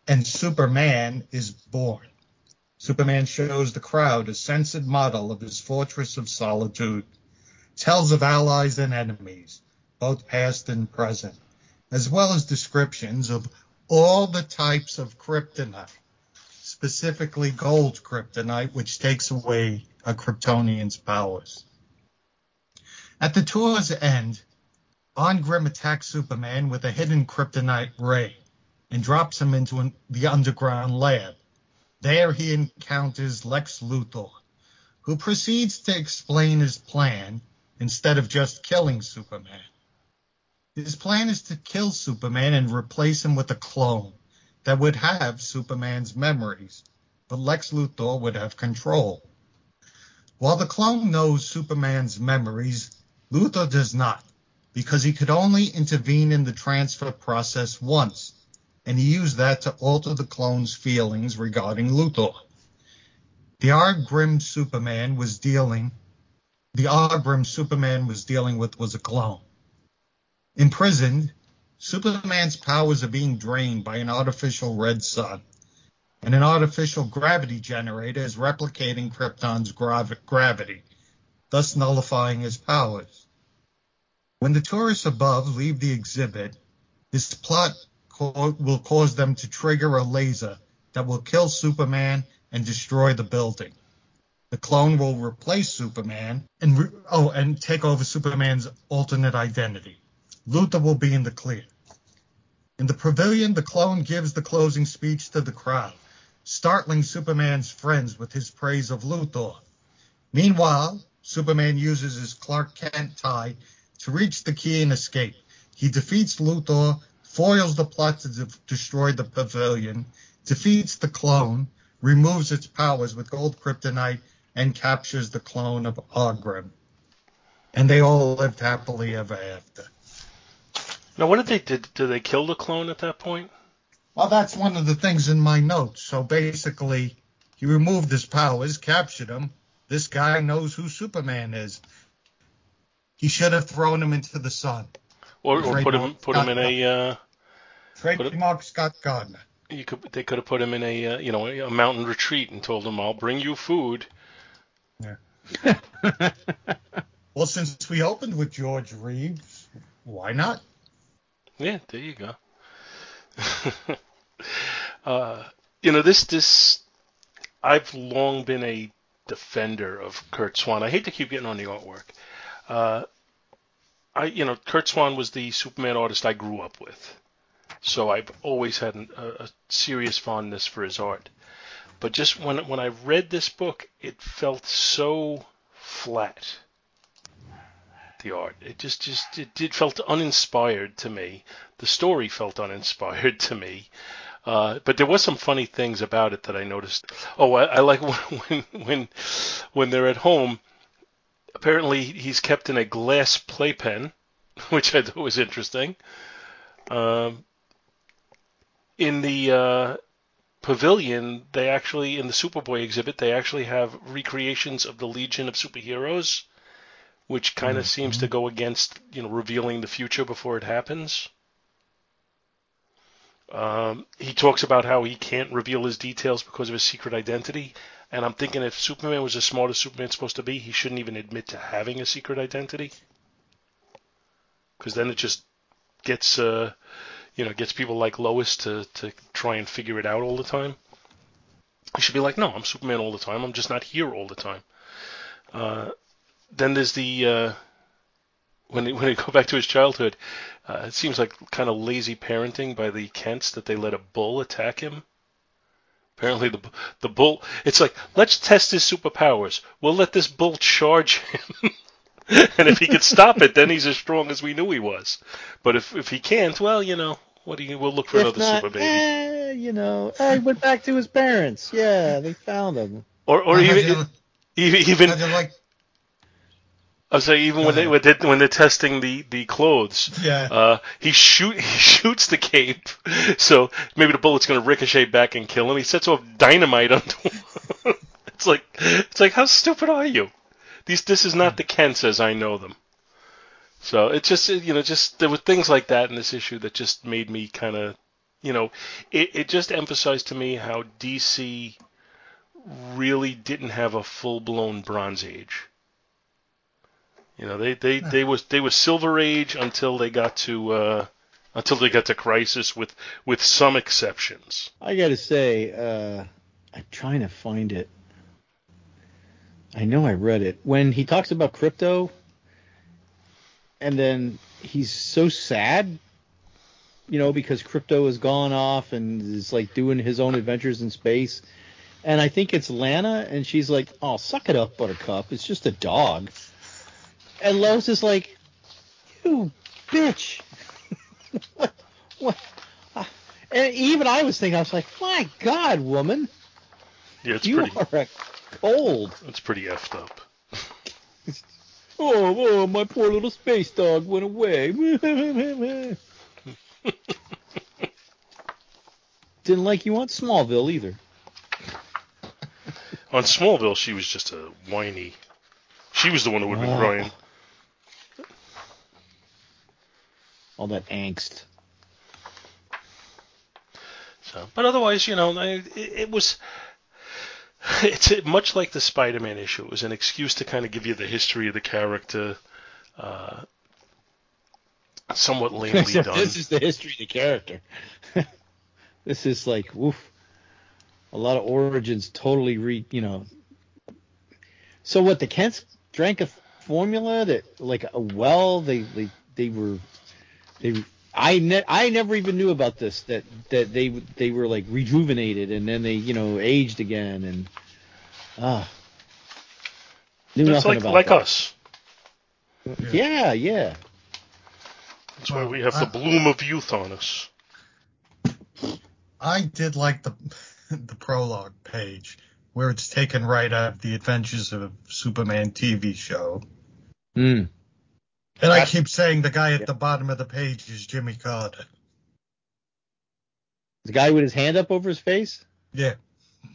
and Superman is born. Superman shows the crowd a censored model of his fortress of solitude, tells of allies and enemies, both past and present, as well as descriptions of all the types of kryptonite. specifically gold kryptonite, which takes away a Kryptonian's powers. At the tour's end, Von Grimm attacks Superman with a hidden kryptonite ray and drops him into an, the underground lab. There he encounters Lex Luthor, who proceeds to explain his plan instead of just killing Superman. His plan is to kill Superman and replace him with a clone that would have Superman's memories, but Lex Luthor would have control. While the clone knows Superman's memories, Luthor does not, because he could only intervene in the transfer process once, and he used that to alter the clone's feelings regarding Luthor. The Arngrim Superman was dealing the R. Superman was dealing with was a clone. Imprisoned, Superman's powers are being drained by an artificial red sun, and an artificial gravity generator is replicating Krypton's grav- gravity, thus nullifying his powers. When the tourists above leave the exhibit, this plot co- will cause them to trigger a laser that will kill Superman and destroy the building. The clone will replace Superman and re- oh, and take over Superman's alternate identity. Luthor will be in the clear. In the pavilion, the clone gives the closing speech to the crowd, startling Superman's friends with his praise of Luthor. Meanwhile, Superman uses his Clark Kent tie to reach the key and escape. He defeats Luthor, foils the plot to de- destroy the pavilion, defeats the clone, removes its powers with gold kryptonite, and captures the clone of Ogrim. And they all lived happily ever after. Now, what did they did? Did they kill the clone at that point? Well, that's one of the things in my notes. So basically, he removed his powers, captured him. This guy knows who Superman is. He should have thrown him into the sun. Or, or put him put him in Scott a uh, Trademark Scott Gardner. you could they could have put him in a uh, you know a mountain retreat and told him I'll bring you food. Well, since we opened with George Reeves, why not? Yeah, there you go. uh, you know this this I've long been a defender of Curt Swan. I hate to keep getting on the artwork. Uh, I you know Curt Swan was the Superman artist I grew up with, so I've always had an, a, a serious fondness for his art. But just when when I read this book, it felt so flat. The art, it just just it, it felt uninspired to me. The story felt uninspired to me. Uh, but there was some funny things about it that I noticed. Oh, I, I like when when when they're at home. Apparently, he's kept in a glass playpen, which I thought was interesting. Um, in the uh, pavilion, they actually in the Superboy exhibit, they actually have recreations of the Legion of Superheroes, which kind of seems to go against you know revealing the future before it happens. Um, he talks about how he can't reveal his details because of his secret identity. And I'm thinking if Superman was as smart as Superman's supposed to be, he shouldn't even admit to having a secret identity. Because then it just gets, uh, you know, gets people like Lois to, to try and figure it out all the time. He should be like, no, I'm Superman all the time. I'm just not here all the time. Uh, then there's the uh, when they, when they go back to his childhood, uh, it seems like kind of lazy parenting by the Kents that they let a bull attack him. Apparently, the the bull. It's like let's test his superpowers. We'll let this bull charge him, and if he can stop it, then he's as strong as we knew he was. But if if he can't, well, you know, what do you? We'll look for If another not, super baby. eh, you know, he went back to his parents. Yeah, they found him. Or or even you- even even how'd like? I was saying even Go when they, when they when they're testing the the clothes, Yeah. uh, he shoot he shoots the cape, so maybe the bullet's gonna ricochet back and kill him. He sets off dynamite onto him. it's like it's like how stupid are you? These this is not the Kents as I know them. So it just you know just there were things like that in this issue that just made me kind of you know it it just emphasized to me how DC really didn't have a full blown Bronze Age. You know, they they they was they was Silver Age until they got to uh, until they got to Crisis with with some exceptions. I got to say, uh, I'm trying to find it. I know I read it when he talks about Krypto, and then he's so sad, you know, because Krypto has gone off and is like doing his own adventures in space. And I think it's Lana, and she's like, "Oh, suck it up, Buttercup. It's just a dog." And Lois is like, "You bitch." what? What? Uh, and even I was thinking, I was like, "My God, woman, Yeah, it's you pretty. are cold." It's pretty effed up. Oh, oh, my poor little space dog went away. Didn't like you on Smallville either. On Smallville, she was just a whiny. She was the one who would have been Oh. crying. All that angst. So, but otherwise, you know, it, it was. It's much like the Spider-Man issue. It was an excuse to kind of give you the history of the character, uh, somewhat lamely done. this is the history of the character. this is like, woof. A lot of origins totally re, you know. So what? The Kents drank a formula that, like a well, they they they were they. I ne- I never even knew about this that that they they were like rejuvenated and then they you know aged again and ah knew it's nothing like about like that. us. Yeah, yeah. That's why we have Well, the bloom of youth on us. I did like the the prologue page where it's taken right out of the Adventures of Superman TV show. Mm. And I keep saying the guy at the bottom of the page is Jimmy Carter. The guy with his hand up over his face. Yeah.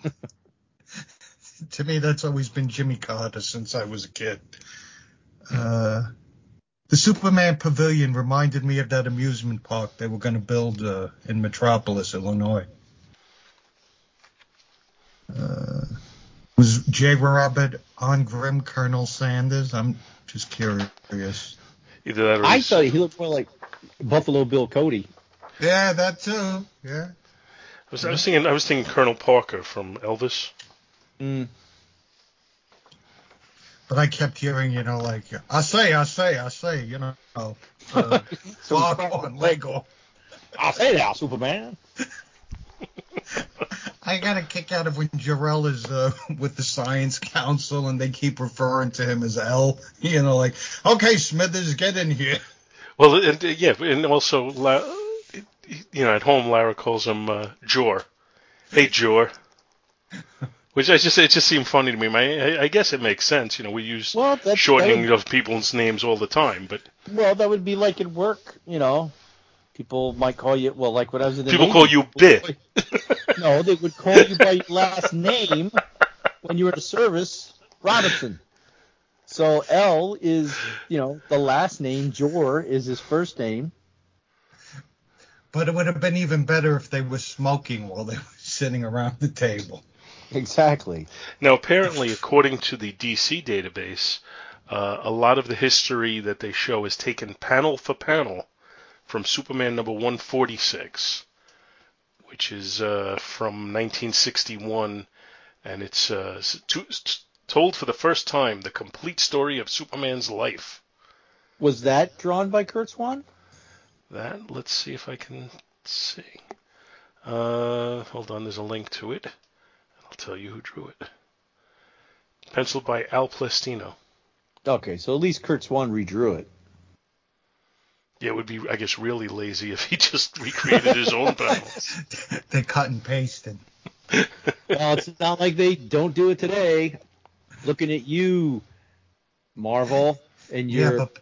to me, that's always been Jimmy Carter since I was a kid. Uh, the Superman Pavilion reminded me of that amusement park they were going to build uh, in Metropolis, Illinois. Uh, was J. Robert Arngrim Colonel Sanders? I'm just curious. Either that or I thought he looked more like Buffalo Bill Cody. Yeah, that too. Yeah. I was, I was thinking I was thinking Colonel Parker from Elvis. Mm. But I kept hearing, you know, like, I say, I say, I say, you know, uh, Foghorn Leghorn. I'll say that, Superman. I got a kick out of when Jor-El is uh, with the Science Council and they keep referring to him as El. You know, like, okay, Smithers, get in here. Well, and, uh, yeah, and also, La- you know, at home, Lara calls him uh, Jor. Hey, Jor. Which I just it just seemed funny to me. My, I, I guess it makes sense. You know, we use Well, that, shortening that of people's names all the time, but well, that would be like at work. You know, people might call you. Well, like when I was in the people Navy, call you Bit. No, they would call you by your last name when you were in the service, Robinson. So El is, you know, the last name. Jor is his first name. But it would have been even better if they were smoking while they were sitting around the table. Exactly. Now, apparently, according to the DC database, uh, a lot of the history that they show is taken panel for panel from Superman number 146, which is uh, from 1961, and it's uh, to, told for the first time the complete story of Superman's life. Was that drawn by Curt Swan? That, let's see if I can see. Uh, hold on, there's a link to it. I'll tell you who drew it. Penciled by Al Plastino. Okay, so at least Curt Swan redrew it. Yeah, it would be, I guess, really lazy if he just recreated his own panels. they cut and pasted. Well, it's not like they don't do it today. Looking at you, Marvel, and you Yeah, but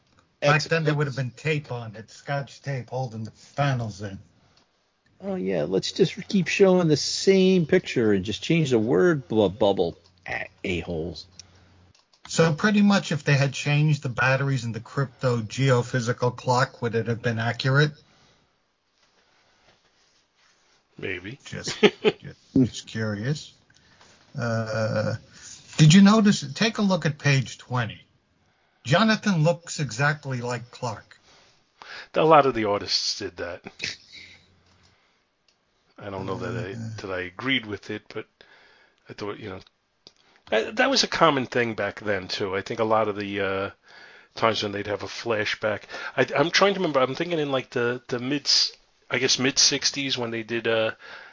back ex- then there would have been tape on it, scotch tape holding the panels in. Oh yeah, let's just keep showing the same picture and just change the word bu- bubble. A holes. So pretty much if they had changed the batteries in the crypto geophysical clock, would it have been accurate? Maybe. Just, just, just curious. Uh, did you notice? Take a look at page 20. Jonathan looks exactly like Clark. A lot of the artists did that. I don't know that I that I agreed with it, but I thought, you know, that, that was a common thing back then too. I think a lot of the uh, times when they'd have a flashback. I, I'm trying to remember. I'm thinking in like the the mid, I guess mid '60s when they did uh,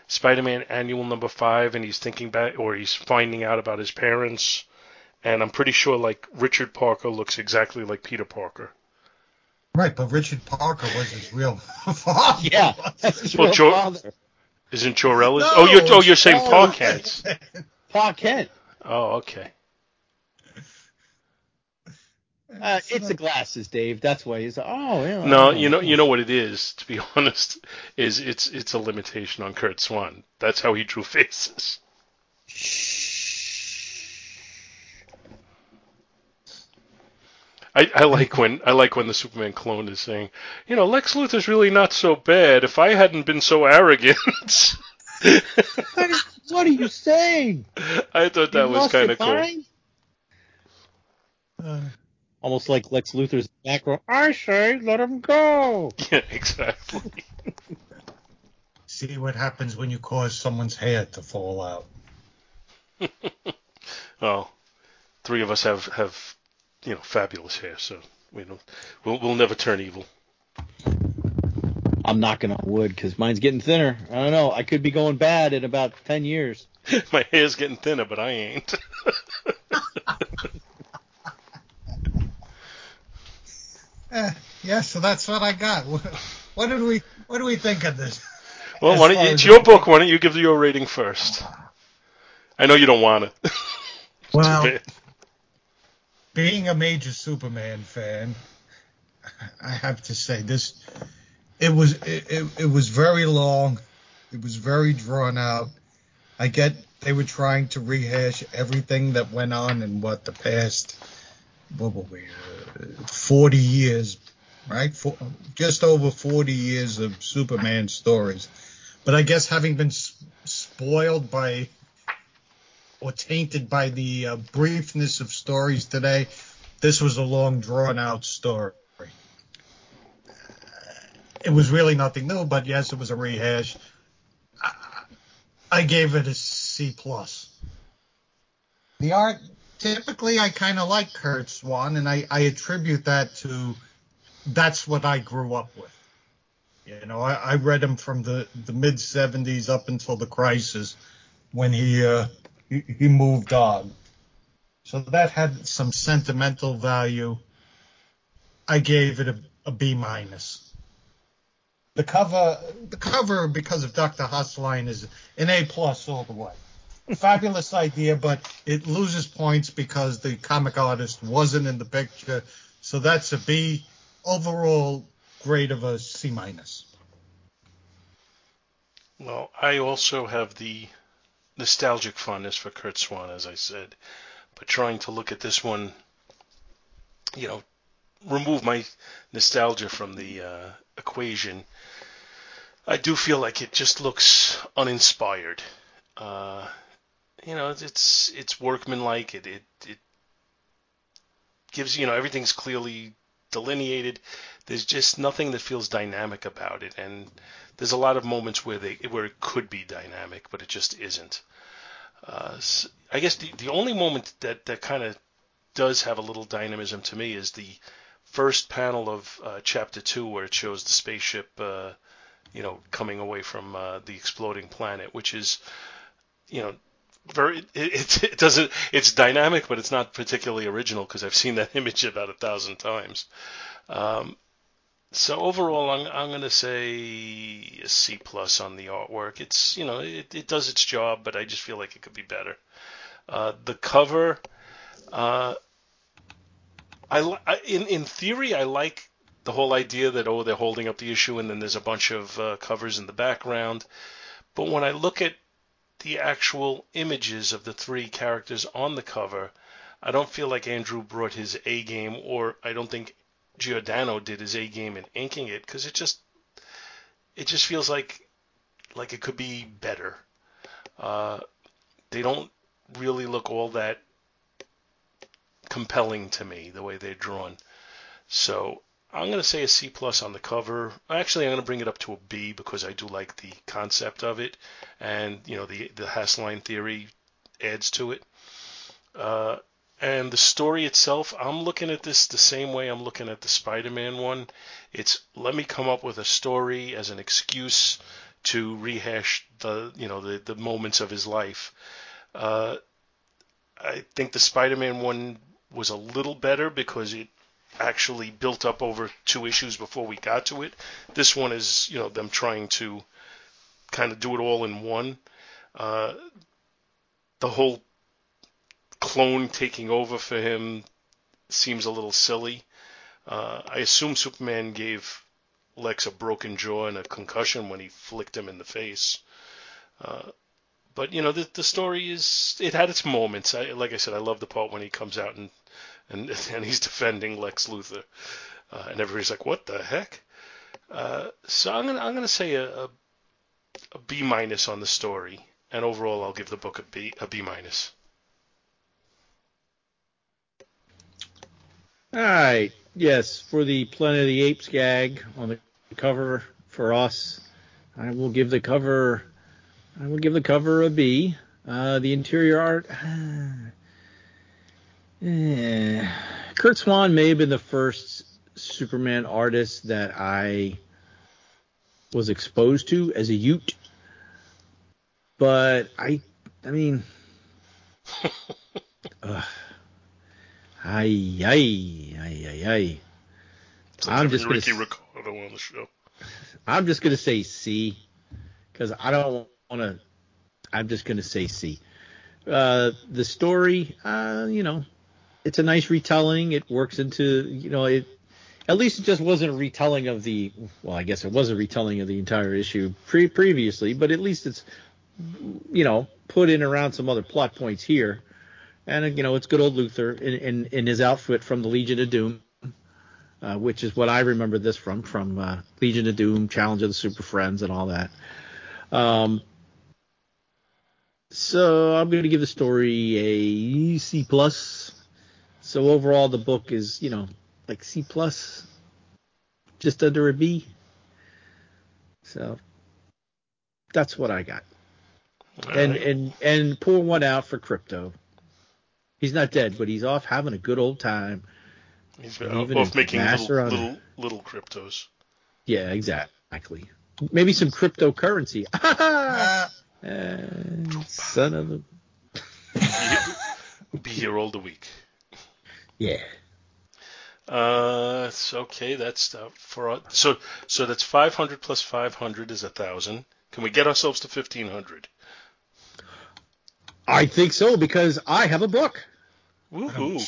Spider-Man Annual Number Five, and he's thinking back or he's finding out about his parents, and I'm pretty sure like Richard Parker looks exactly like Peter Parker. Right, but Richard Parker was his real father. Yeah, his Well, real Joe- father. Isn't Jor-El? No, oh, you're oh you're saying Paul Paul Kent. Pa Kent. Oh, okay. Uh, it's the glasses, Dave. That's why he's. Oh, yeah. No, you know, you know what it is. To be honest, is it's it's a limitation on Curt Swan. That's how he drew faces. I, I like when I like when the Superman clone is saying, you know, Lex Luthor's really not so bad. If I hadn't been so arrogant, What, is, what are you saying? I thought that You was kind of cool. mind? Uh, Almost like Lex Luthor's back row. I say, let him go. Yeah, exactly. see what happens when you cause someone's hair to fall out. Well, three of us have have you know fabulous hair, so we don't we'll, we'll never turn evil. I'm knocking on wood because mine's getting thinner. I don't know. I could be going bad in about 10 years. My hair's getting thinner, but I ain't. Eh, yeah, so that's what I got. What, what did we What do we think of this? Well, why don't you, it's your book. Why don't you give your rating first? I know you don't want it. Well, being a major Superman fan, I have to say this. It was it, it, it was very long. It was very drawn out. I get they were trying to rehash everything that went on in what the past what were we uh, 40 years, right? For, just over 40 years of Superman stories. But I guess having been spoiled by or tainted by the uh, briefness of stories today, this was a long, drawn out story. It was really nothing new, but yes, it was a rehash. I, I gave it a C plus. The art, typically, I kind of like Curt Swan, and I, I attribute that to that's what I grew up with. You know, I, I read him from the, the mid 70s up until the crisis when he uh, he, he moved on. So that had some sentimental value. I gave it a, a B minus. The cover, the cover because of Dr. Hustline is an A plus all the way. Fabulous idea, but it loses points because the comic artist wasn't in the picture. So that's a B. Overall grade of a C minus. Well, I also have the nostalgic fondness for Curt Swan, as I said, but trying to look at this one, you know, remove my nostalgia from the uh, equation. I do feel like it just looks uninspired. Uh, you know, it's it's workmanlike. It it it gives you know everything's clearly delineated. There's just nothing that feels dynamic about it, and there's a lot of moments where they where it could be dynamic, but it just isn't. Uh, s- I guess the the only moment that that kind of does have a little dynamism to me is the first panel of uh, chapter two, where it shows the spaceship, uh, you know, coming away from uh, the exploding planet, which is, you know, very it, it, doesn't it's dynamic, but it's not particularly original because I've seen that image about a thousand times. Um, so overall, I'm I'm gonna say a C plus on the artwork. It's you know it, it does its job, but I just feel like it could be better. Uh, the cover, uh, I, I in in theory I like the whole idea that oh they're holding up the issue and then there's a bunch of uh, covers in the background, but when I look at the actual images of the three characters on the cover, I don't feel like Andru brought his A game, or I don't think Giordano did his A game in inking it because it just it just feels like like it could be better. Uh, they don't really look all that compelling to me the way they're drawn. So I'm going to say a C plus on the cover. Actually, I'm going to bring it up to a B because I do like the concept of it, and you know the the Hassline theory adds to it. Uh, and the story itself, I'm looking at this the same way I'm looking at the Spider-Man one. It's let me come up with a story as an excuse to rehash the you know the the moments of his life. Uh, I think the Spider-Man one was a little better because it actually built up over two issues before we got to it. This one is you know them trying to kind of do it all in one. Uh, the whole clone taking over for him seems a little silly. Uh, I assume Superman gave Lex a broken jaw and a concussion when he flicked him in the face. Uh, but you know the the story is it had its moments. I, like I said, I love the part when he comes out and and and he's defending Lex Luthor, uh, and everybody's like, "What the heck?" Uh, so I'm gonna I'm gonna say a, a, a B minus on the story, and overall I'll give the book a B a B minus. All right. Yes, for the Planet of the Apes gag on the cover for us, I will give the cover. I will give the cover a B. Uh, the interior art. eh. Curt Swan may have been the first Superman artist that I was exposed to as a Ute, but I, I mean, uh, Ay, ay, ay, ay, ay. It's like I'm just gonna Ricky s- Ricardo on the show. I'm just gonna say C, because I don't want to. I'm just gonna say C. Uh, the story, uh, you know, it's a nice retelling. It works into, you know, it. At least it just wasn't a retelling of the. Well, I guess it was a retelling of the entire issue pre- previously, but at least it's, you know, put in around some other plot points here. And you know, it's good old Luthor in in, in his outfit from the Legion of Doom, uh, which is what I remember this from from uh, Legion of Doom, Challenge of the Super Friends, and all that. Um, so I'm going to give the story a C plus. So overall, the book is you know like C plus, just under a B. So that's what I got. And and and pour one out for Krypto. He's not dead, but he's off having a good old time. He's off making little, little little Kryptos. Yeah, exactly. Maybe some cryptocurrency. Uh, son of a Be here all the week. Yeah. Uh, it's okay. That's uh, for our- so so that's 500 plus 500 is a thousand. Can we get ourselves to 1500? I think so because I have a book. Woohoo!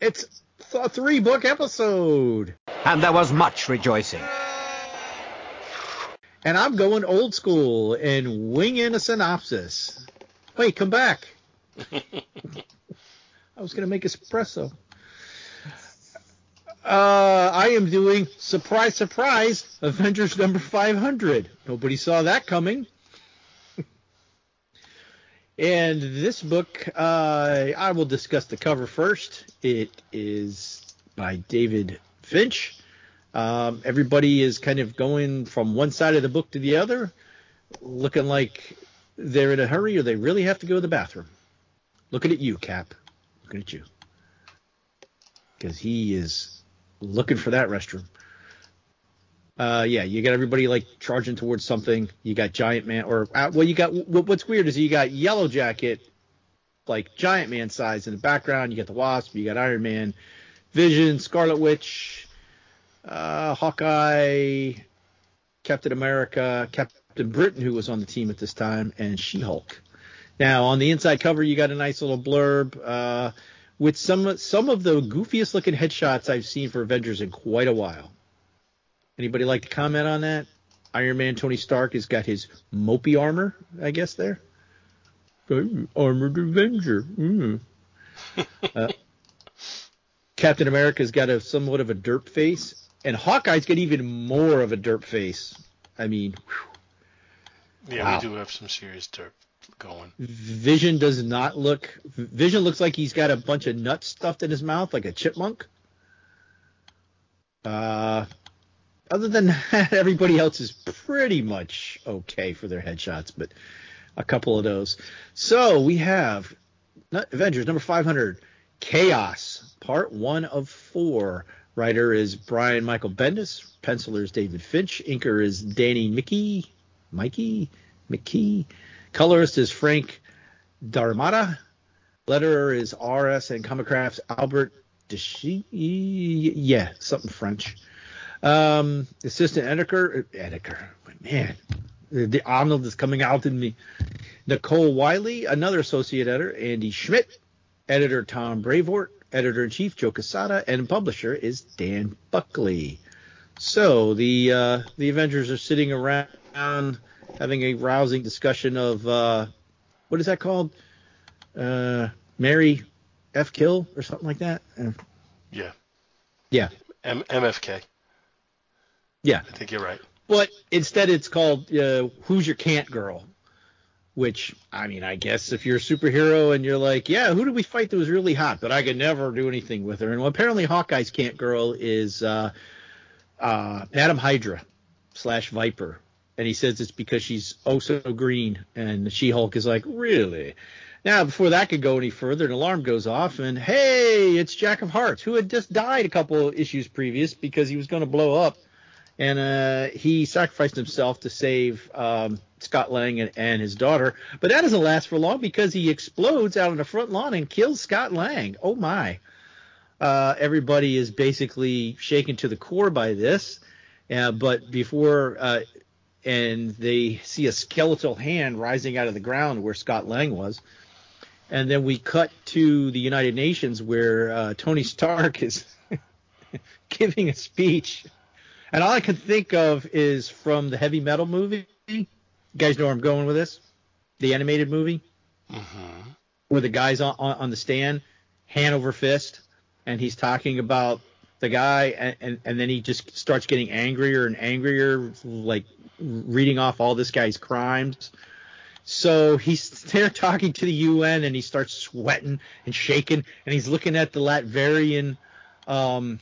It's a three book episode, And there was much rejoicing. and I'm going old school and winging a synopsis. Wait, come back. I was gonna make espresso. Uh, I am doing surprise, surprise, Avengers number 500. Nobody saw that coming. and this book, uh, I will discuss the cover first. It is by David Finch. Um, everybody is kind of going from one side of the book to the other, looking like they're in a hurry or they really have to go to the bathroom. Looking at you, Cap. Looking at you. Because he is looking for that restroom. Uh, yeah, you got everybody like charging towards something. You got Giant Man, or uh, well, you got what, what's weird is you got Yellow Jacket, like Giant Man size in the background. You got the Wasp, you got Iron Man, Vision, Scarlet Witch, uh, Hawkeye, Captain America, Captain Britain, who was on the team at this time, and She Hulk. Now on the inside cover, you got a nice little blurb uh, with some some of the goofiest looking headshots I've seen for Avengers in quite a while. Anybody like to comment on that? Iron Man Tony Stark has got his mopey armor, I guess there. Armored Avenger. Mm. Uh, Captain America's got a somewhat of a derp face, and Hawkeye's got even more of a derp face. I mean, whew. Yeah, Wow. we do have some serious dirt going. Vision does not look. Vision looks like he's got a bunch of nuts stuffed in his mouth, like a chipmunk. Uh, other than that, everybody else is pretty much okay for their headshots. But a couple of those. So we have Avengers number 500, Chaos, part one of four. Writer is Brian Michael Bendis. Penciler is David Finch. Inker is Danny Miki. Mikey? McKee. Colorist is Frank D'Armata. Letterer is RS and Comicraft's Albert Deschy. Yeah, something French. Um, assistant editor, editor, man, the Arnold is coming out in me. Nicole Wiley, another associate editor, Andy Schmidt, editor Tom Brevoort, editor in chief Joe Quesada, and publisher is Dan Buckley. So the uh, the Avengers are sitting around having a rousing discussion of uh, what is that called? Uh, Mary F. Kill or something like that. Uh, Yeah. yeah, M- MFK. yeah. I think you're right. But instead, it's called uh, "Who's Your Can't Girl," which I mean, I guess if you're a superhero and you're like, yeah, who did we fight that was really hot, but I could never do anything with her? And well, apparently, Hawkeye's can't girl is uh, uh, Madam Hydra slash Viper, and he says it's because she's oh so green, and She-Hulk is like, really? Now, before that could go any further, an alarm goes off, and hey, it's Jack of Hearts, who had just died a couple issues previous because he was going to blow up and uh, he sacrificed himself to save um, Scott Lang and, and, his daughter. But that doesn't last for long because he explodes out on the front lawn and kills Scott Lang. Oh my! Uh, everybody is basically shaken to the core by this. Uh, but before uh, and they see a skeletal hand rising out of the ground where Scott Lang was. And then we cut to the United Nations where uh, Tony Stark is giving a speech and all I can think of is from the heavy metal movie. You guys know where I'm going with this? The animated movie? Mm-hmm. Where the guy's on, on, on, the stand, hand over fist, and he's talking about the guy, and, and, and then he just starts getting angrier and angrier, like reading off all this guy's crimes. So he's there talking to the UN, and he starts sweating and shaking, and he's looking at the Latvian um,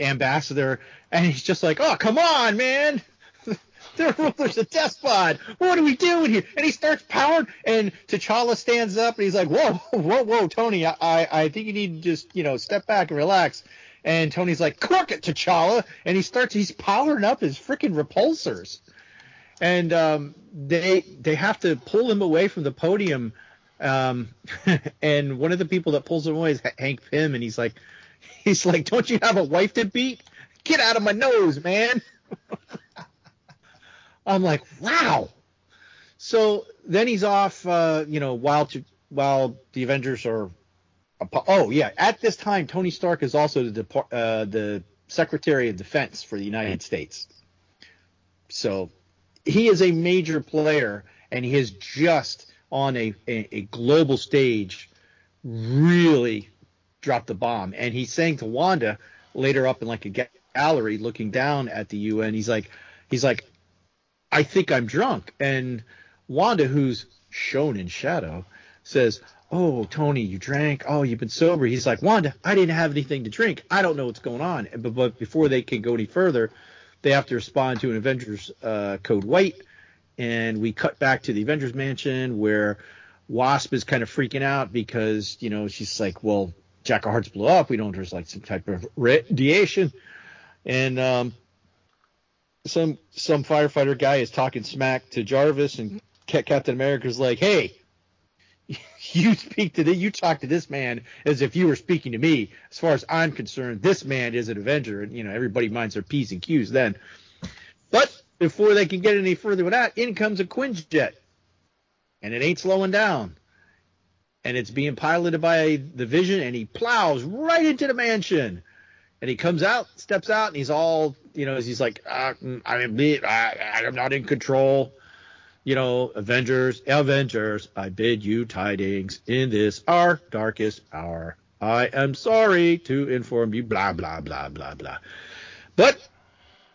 ambassador, and he's just like, "Oh, come on, man." the ruler's a despot. What are we doing here? And he starts powering, and T'Challa stands up, and he's like, "Whoa, whoa, whoa, Tony, I, I think you need to just, you know, step back and relax." And Tony's like, "Cork it, T'Challa," and he starts, he's powering up his freaking repulsors, and um, they they have to pull him away from the podium. Um, and one of the people that pulls him away is Hank Pym, and he's like, he's like, "Don't you have a wife to beat? Get out of my nose, man." I'm like, wow. So then he's off, uh, you know, while to, while the Avengers are. Oh yeah, at this time, Tony Stark is also the uh, the Secretary of Defense for the United States. So he is a major player, and he is just on a, a, a global stage, really dropped the bomb. And he's saying to Wanda later up in like a gallery, looking down at the UN, he's like, he's like, I think I'm drunk. And Wanda, who's shown in shadow, says, Oh, Tony, you drank. Oh, you've been sober. He's like, Wanda, I didn't have anything to drink. I don't know what's going on. But, but before they can go any further, they have to respond to an Avengers uh, Code White. And we cut back to the Avengers Mansion where Wasp is kind of freaking out because, you know, she's like, well, Jack of Hearts blew up. We know there's like some type of radiation. And um, some some firefighter guy is talking smack to Jarvis, and Captain America's like, "Hey, you speak to the, you talk to this man as if you were speaking to me. As far as I'm concerned, this man is an Avenger, and you know everybody minds their p's and q's then. But before they can get any further with that, in comes a Quinjet, and it ain't slowing down." And it's being piloted by the Vision, and he plows right into the mansion and he comes out, steps out, and he's all, you know, he's like, uh, I'm, I'm not in control. You know, Avengers, Avengers, I bid you tidings in this our darkest hour. I am sorry to inform you, blah blah blah blah blah. But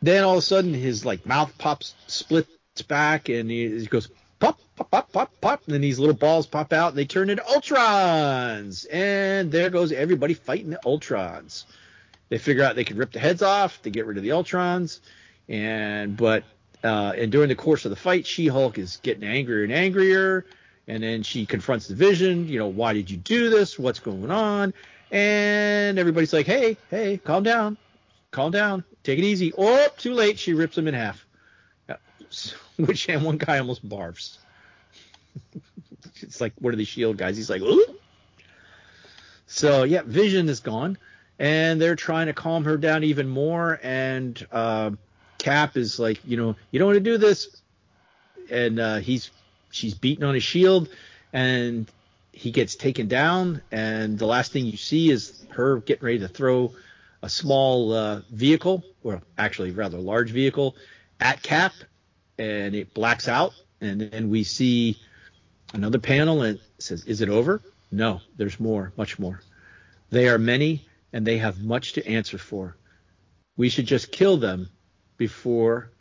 then all of a sudden, his like mouth pops, splits back, and he, he goes pop, pop, pop, pop, pop, and then these little balls pop out, and they turn into Ultrons, and there goes everybody fighting the Ultrons they figure out they can rip the heads off, they get rid of the Ultrons, and but Uh, and during the course of the fight, She-Hulk is getting angrier and angrier. And then she confronts the Vision. You know, why did you do this? What's going on? And everybody's like, hey, hey, calm down, calm down, take it easy. Oh, too late. She rips him in half. Uh, Which and one guy almost barfs. it's like one of the Shield guys. He's like, Ooh. so yeah, Vision is gone, and they're trying to calm her down even more. And uh, Cap is like, you know, you don't want to do this, and uh, he's she's beating on his shield, and he gets taken down. And the last thing you see is her getting ready to throw a small uh, vehicle, or actually rather large vehicle, at Cap, and it blacks out. And then we see another panel and says, Is it over? No, there's more, much more. They are many and they have much to answer for. We should just kill them before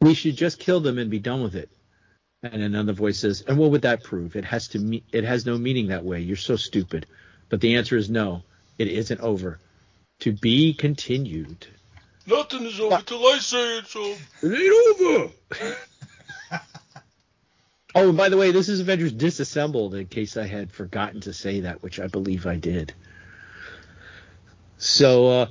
we should just kill them and be done with it. And another voice says, And what would that prove? It has to me- it has no meaning that way. You're so stupid. But the answer is no. It isn't over. To be continued. Nothing is over till I say it's over. It ain't over. oh, and by the way, this is Avengers Disassembled, in case I had forgotten to say that, which I believe I did. So, uh,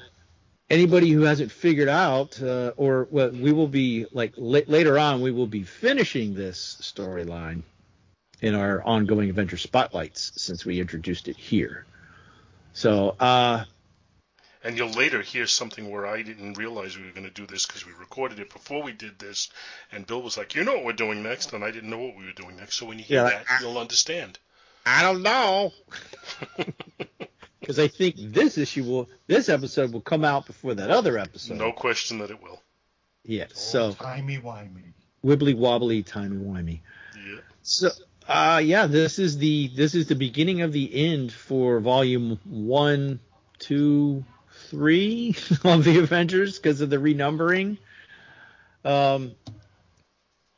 anybody who hasn't figured out, uh, or well, we will be like la- later on, we will be finishing this storyline in our ongoing adventure spotlights since we introduced it here. So, uh, And you'll later hear something where I didn't realize we were going to do this because we recorded it before we did this, and Bill was like, "You know what we're doing next," and I didn't know what we were doing next. So when you hear Yeah, that, I- you'll understand. I don't know. Because I think this issue will, this episode will come out before that other episode. No question that it will. Yeah. So timey wimey. wibbly wobbly, timey wimey. Yeah. So, uh, yeah, this is the this is the beginning of the end for volume one, two, three of the Avengers because of the renumbering. Um.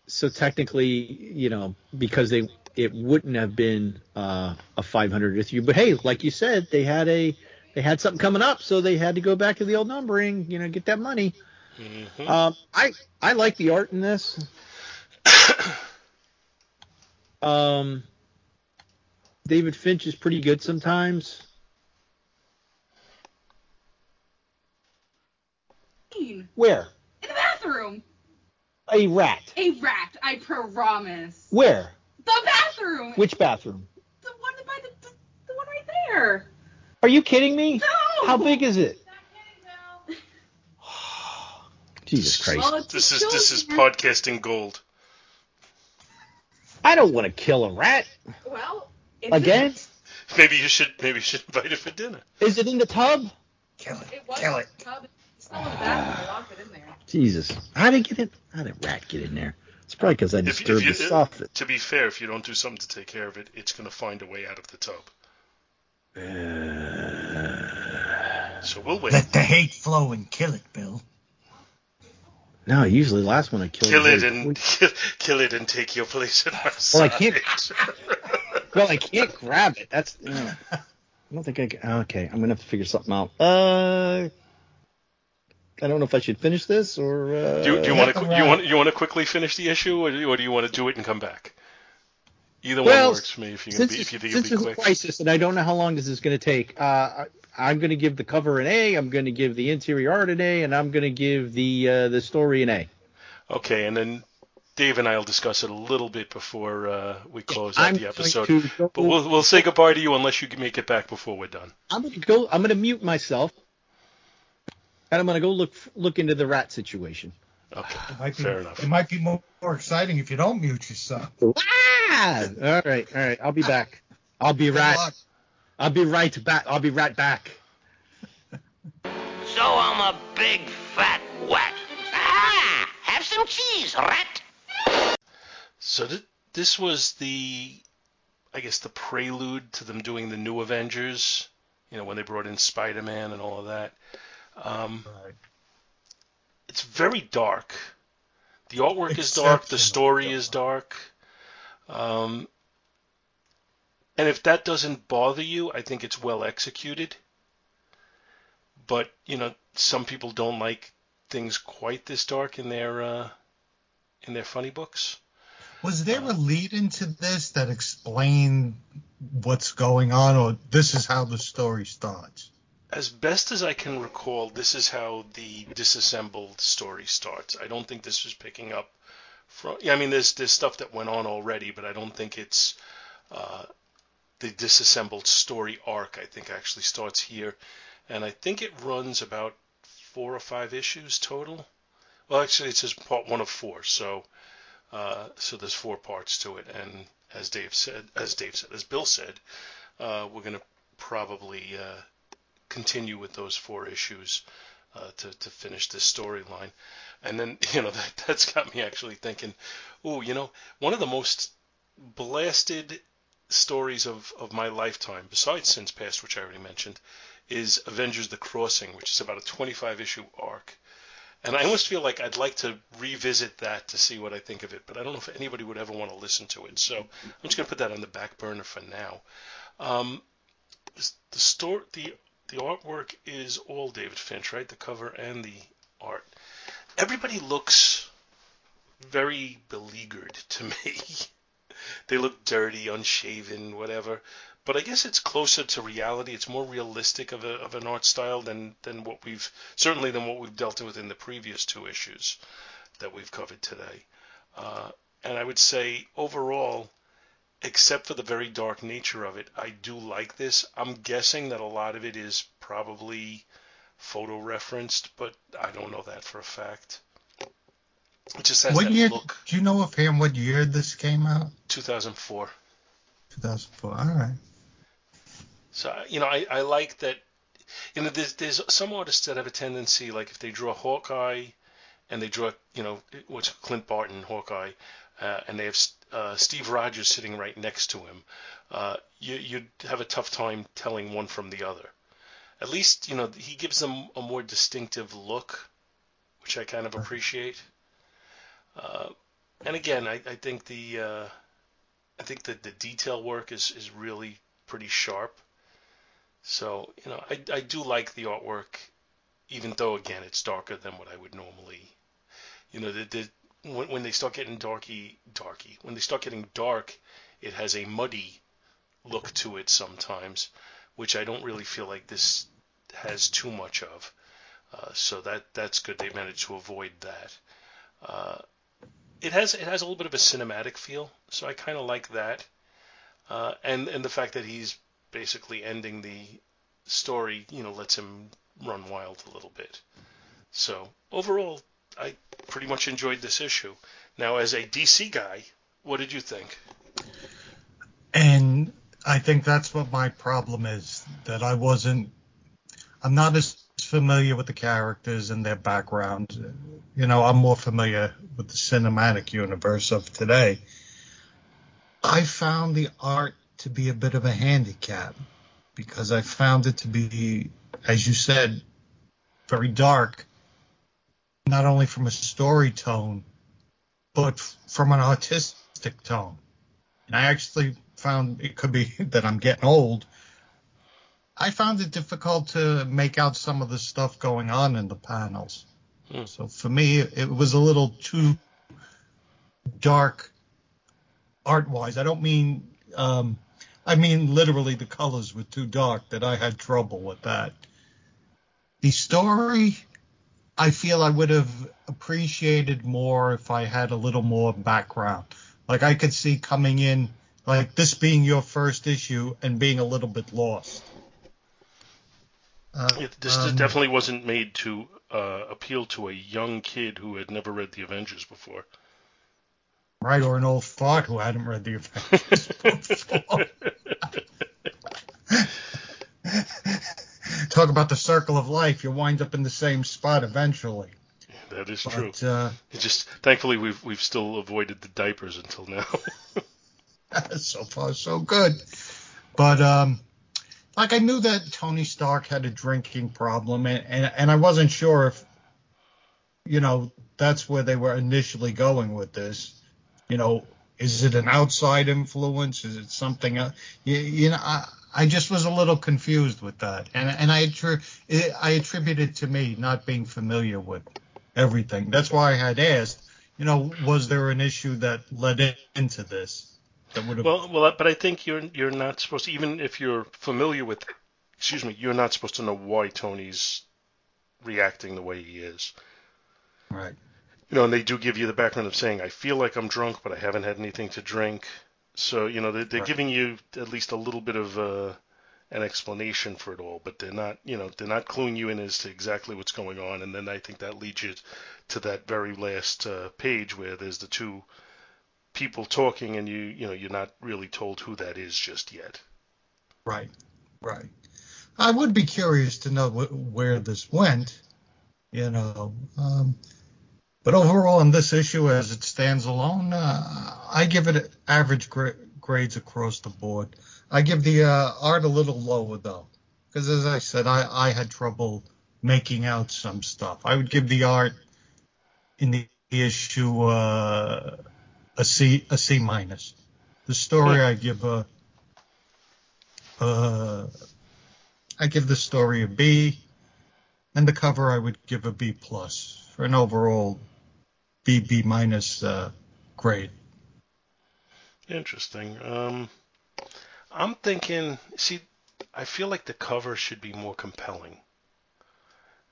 So technically, you know, because they it wouldn't have been uh, a 500 issue, but hey, like you said, they had a they had something coming up, so they had to go back to the old numbering, you know, get that money. Mhm. Um, I I like the art in this. um, David Finch is pretty good sometimes. Where? In the bathroom. A rat. A rat, I promise. Where? The bathroom. Which bathroom? The one by the, the, the one right there. Are you kidding me? No. How big is it? Jesus Christ. Well, This is this is podcasting gold. I don't want to kill a rat Well, it's again. Maybe you should maybe you should invite it for dinner. Is it in the tub? Kill It it. was Kill it. Tub. It's still in the bathroom. I locked it in there. Jesus. How did it get in? How did a rat get in there? It's probably because I If, if disturbed you, the soffit. to be fair, if you don't do something to take care of it, it's going to find a way out of the tub. So we'll wait. Let the hate flow and kill it, Bill. No, usually the last one I killed. kill it and kill it and take your place at our Well, I side. can't- Well, I can't grab it. That's. Uh, I don't think I can. Okay, I'm gonna have to figure something out. Uh, I don't know if I should finish this or. Uh, do, do you want to you wrong. want you want to quickly finish the issue, or do you, or do you want to do it and come back? Either Well, one works for me. If you're gonna since be, it's, if you think since it'll be it's a quick. crisis, and I don't know how long this is going to take, uh, I, I'm going to give the cover an A. I'm going to give the interior art an A, and I'm going to give the uh, the story an A. Okay, and then Dave and I will discuss it a little bit before uh, we close out I'm the episode. to go- But we'll we'll say goodbye to you unless you make it back before we're done. I'm going to go. I'm going to mute myself, and I'm going to go look look into the rat situation. Okay, It might be, fair enough. It might be more, more exciting if you don't mute yourself. Ah! All right, all right. I'll be back. I'll be Good right. luck. I'll be right back. I'll be right back. So I'm a big fat rat. Ah, have some cheese, rat. So th- this was the, I guess, the prelude to them doing the new Avengers. You know, when they brought in Spider-Man and all of that. Um, It's very dark. The artwork is dark. The story is dark. Um, and if that doesn't bother you, I think it's well executed. But you know, some people don't like things quite this dark in their uh, in their funny books. Was there a lead into this that explained what's going on, or this is how the story starts? As best as I can recall, this is how the disassembled story starts. I don't think this was picking up from. Yeah, I mean, there's there's stuff that went on already, but I don't think it's uh, the disassembled story arc. I think actually starts here, and I think it runs about four or five issues total. Well, actually, it's says part one of four, so uh, so there's four parts to it. And as Dave said, as Dave said, as Bill said, uh, we're to probably uh, continue with those four issues uh, to to finish this storyline. And then you know that that's got me actually thinking, oh, you know, one of the most blasted stories of, of my lifetime, besides Sins Past, which I already mentioned, is Avengers: The Crossing, which is about a 25 issue arc. And I almost feel like I'd like to revisit that to see what I think of it, but I don't know if anybody would ever want to listen to it. So I'm just going to put that on the back burner for now. Um, the store, the the artwork is all David Finch, right? The cover and the art. Everybody looks very beleaguered to me. they look dirty, unshaven, whatever. But I guess it's closer to reality. It's more realistic of, a, of an art style than, than what we've certainly than what we've dealt with in the previous two issues that we've covered today. Uh, and I would say overall, except for the very dark nature of it, I do like this. I'm guessing that a lot of it is probably photo referenced, but I don't know that for a fact. It just has What that year? look. Do you know offhand what year this came out? 2004. 2004. All right. So you know, I, I like that. You know, there's there's some artists that have a tendency, like if they draw Hawkeye, and they draw, you know, what's Clint Barton Hawkeye, uh, and they have uh, Steve Rogers sitting right next to him, uh, you you'd have a tough time telling one from the other. At least you know he gives them a more distinctive look, which I kind of appreciate. Uh, and again, I, I think the uh, I think that the detail work is is really pretty sharp. So you know, I I do like the artwork, even though again it's darker than what I would normally. You know, the, the when, when they start getting darky darky when they start getting dark, it has a muddy look to it sometimes, which I don't really feel like this has too much of. Uh, so that that's good. They managed to avoid that. Uh, it has it has a little bit of a cinematic feel, so I kind of like that. Uh, and and the fact that he's basically ending the story, you know, lets him run wild a little bit. So overall, I pretty much enjoyed this issue. Now, as a DC guy, what did you think? And I think that's what my problem is that I wasn't. I'm not as familiar with the characters and their background. You know, I'm more familiar with the cinematic universe of today. I found the art to be a bit of a handicap because I found it to be, as you said, very dark, not only from a story tone, but from an artistic tone. And I actually found it could be that I'm getting old. I found it difficult to make out some of the stuff going on in the panels. Hmm. So for me, it was a little too dark art wise. I don't mean, um, I mean literally the colors were too dark that I had trouble with that. The story, I feel I would have appreciated more if I had a little more background. Like I could see coming in, like this being your first issue and being a little bit lost. Uh, It, this um, definitely wasn't made to uh, appeal to a young kid who had never read the Avengers before. right, or an old fart who hadn't read the Avengers before. Talk about the circle of life. You wind up in the same spot eventually. That is But, true. uh, just thankfully we've we've still avoided the diapers until now. so far, so good. But um, like I knew that Tony Stark had a drinking problem, and, and and I wasn't sure if, you know, that's where they were initially going with this. You know, is it an outside influence? Is it something else? You, you know, I, I just was a little confused with that, and and I attri- I attribute it to me not being familiar with everything. That's why I had asked, you know, was there an issue that led into this that would have? Well, well, but I think you're you're not supposed to, even if you're familiar with, excuse me, you're not supposed to know why Tony's reacting the way he is. right. You know, and they do give you the background of saying, I feel like I'm drunk, but I haven't had anything to drink. So, you know, they're, they're Right. giving you at least a little bit of uh, an explanation for it all, but they're not, you know, they're not cluing you in as to exactly what's going on. And then I think that leads you to that very last uh, page where there's the two people talking, and you, you know, you're not really told who that is just yet. Right, right. I would be curious to know wh- where this went, you know. Um, but overall, on this issue, as it stands alone, uh, I give it average gra- grades across the board. I give the uh, art a little lower though, because as I said, I, I had trouble making out some stuff. I would give the art in the issue uh, a C a C minus. The story I give a uh, I give the story a B, and the cover I would give a B plus for an overall B B minus uh, grade. Interesting. Um, I'm thinking. See, I feel like the cover should be more compelling.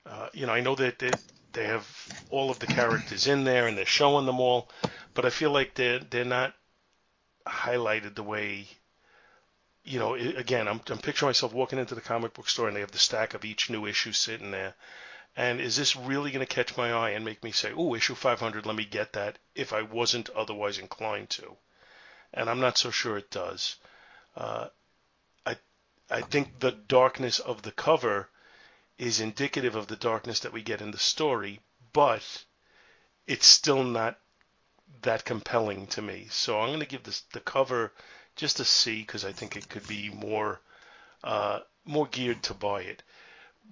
Uh, you know, I know that they they have all of the characters in there and they're showing them all, but I feel like they're they're not highlighted the way. You know, again, I'm I'm picturing myself walking into the comic book store and they have the stack of each new issue sitting there. And is this really going to catch my eye and make me say, "Oh, issue 500, let me get that," if I wasn't otherwise inclined to? and I'm not so sure it does. Uh, I I think the darkness of the cover is indicative of the darkness that we get in the story, but it's still not that compelling to me. So I'm going to give this the cover just a C because I think it could be more uh, more geared to buy it.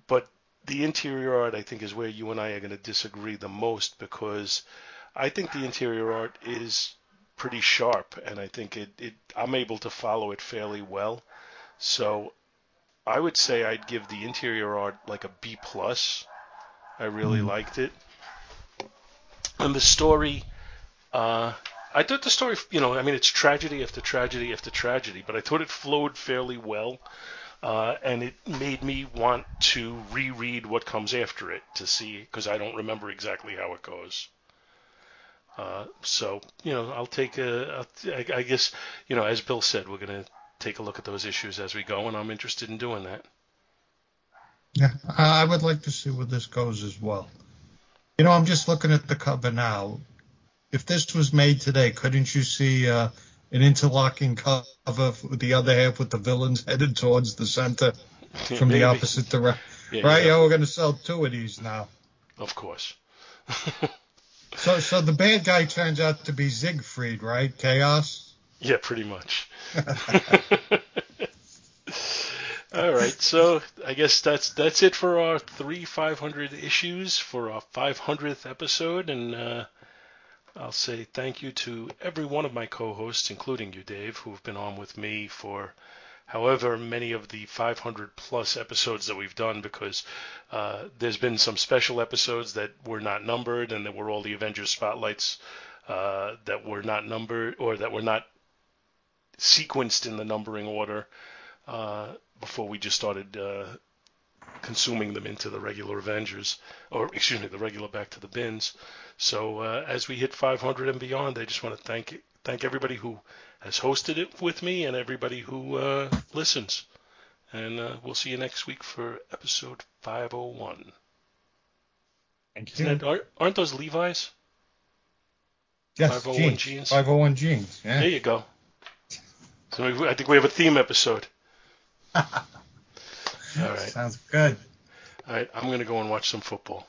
But the interior art, I think, is where you and I are going to disagree the most because I think the interior art is pretty sharp, and I think it, it I'm able to follow it fairly well. So I would say I'd give the interior art like a B plus. I really liked it, and the story. Uh, I thought the story, you know, I mean, it's tragedy after tragedy after tragedy, but I thought it flowed fairly well, uh, and it made me want to reread what comes after it to see, because I don't remember exactly how it goes. Uh, so, you know, I'll take a, I guess, you know, as Bill said, we're going to take a look at those issues as we go, and I'm interested in doing that. Yeah, I I would like to see where this goes as well. You know, I'm just looking at the cover now. If this was made today, couldn't you see uh, an interlocking cover with the other half with the villains headed towards the center from the opposite direction? Yeah, right? yeah. Yeah, we're going to sell two of these now. Of course. So, so the bad guy turns out to be Siegfried, right? Chaos. Yeah, pretty much. All right, so I guess that's that's it for our three 500 issues for our 500th episode, and uh, I'll say thank you to every one of my co-hosts, including you, Dave, who have been on with me for however many of the 500 plus episodes that we've done, because uh, there's been some special episodes that were not numbered, and there were all the Avengers spotlights uh, that were not numbered or that were not sequenced in the numbering order uh, before we just started uh, consuming them into the regular Avengers, or excuse me, the regular Back to the Bins. So uh, as we hit 500 and beyond, I just want to thank thank everybody who has hosted it with me and everybody who uh, listens. And uh, we'll see you next week for episode 501. Thank Isn't that, aren't, aren't those Levi's? Yes, 501 jeans. jeans. 501 jeans. Yeah. There you go. So I think we have a theme episode. All right. Sounds good. All right. I'm going to go and watch some football.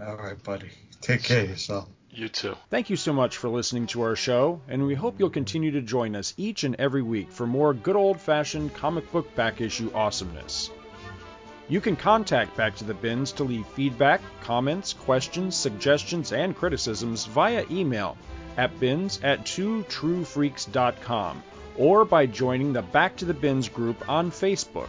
All right, buddy. Take care of yourself. You too. Thank you so much for listening to our show, and we hope you'll continue to join us each and every week for more good old fashioned comic book back issue awesomeness. You can contact Back to the Bins to leave feedback, comments, questions, suggestions, and criticisms via email at bins at twotruefreaks.com or by joining the Back to the Bins group on Facebook.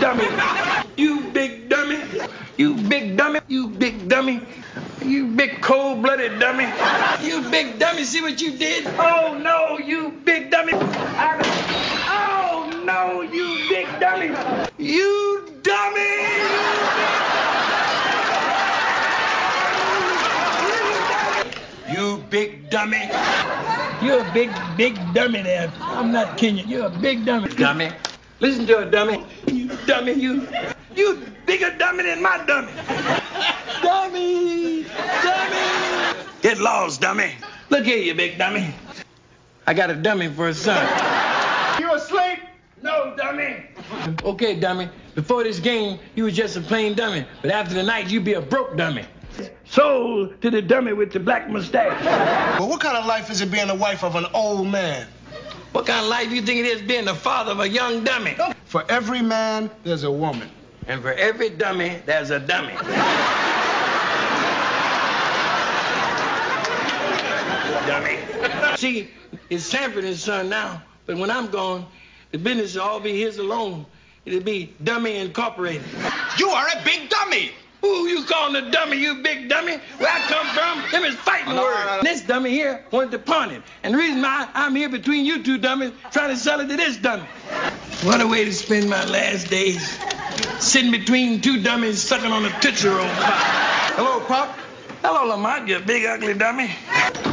Dummy. You big dummy. You big dummy. You big dummy. You big cold-blooded dummy. You big dummy. See what you did? Oh no, you big dummy. I- Oh no, you big dummy. You dummy. You big dummy. You're a big, big dummy there. I'm not kidding you. You're a big dummy. Dummy. Listen to her, dummy. You dummy, you. You bigger dummy than my dummy. dummy. Dummy. Get lost, dummy. Look here, you big dummy. I got a dummy for a son. You asleep? No, dummy. Okay, dummy. Before this game, you was just a plain dummy. But after the night, you be a broke dummy. Sold to the dummy with the black mustache. Well, what kind of life is it being the wife of an old man? What kind of life you think it is being the father of a young dummy? For every man, there's a woman. And for every dummy, there's a dummy. dummy. See, it's Sanford and Son now, but when I'm gone, the business will all be his alone. It'll be Dummy Incorporated. You are a big dummy. Who you calling a dummy, you big dummy? Where I come from, them is fighting No, words. no, no. This dummy here wanted to pawn it. And the reason why I'm here between you two dummies trying to sell it to this dummy. What a way to spend my last days. Sitting between two dummies sucking on a Tootsie Roll pop. Hello, Pop. Hello, Lamont, you big ugly dummy.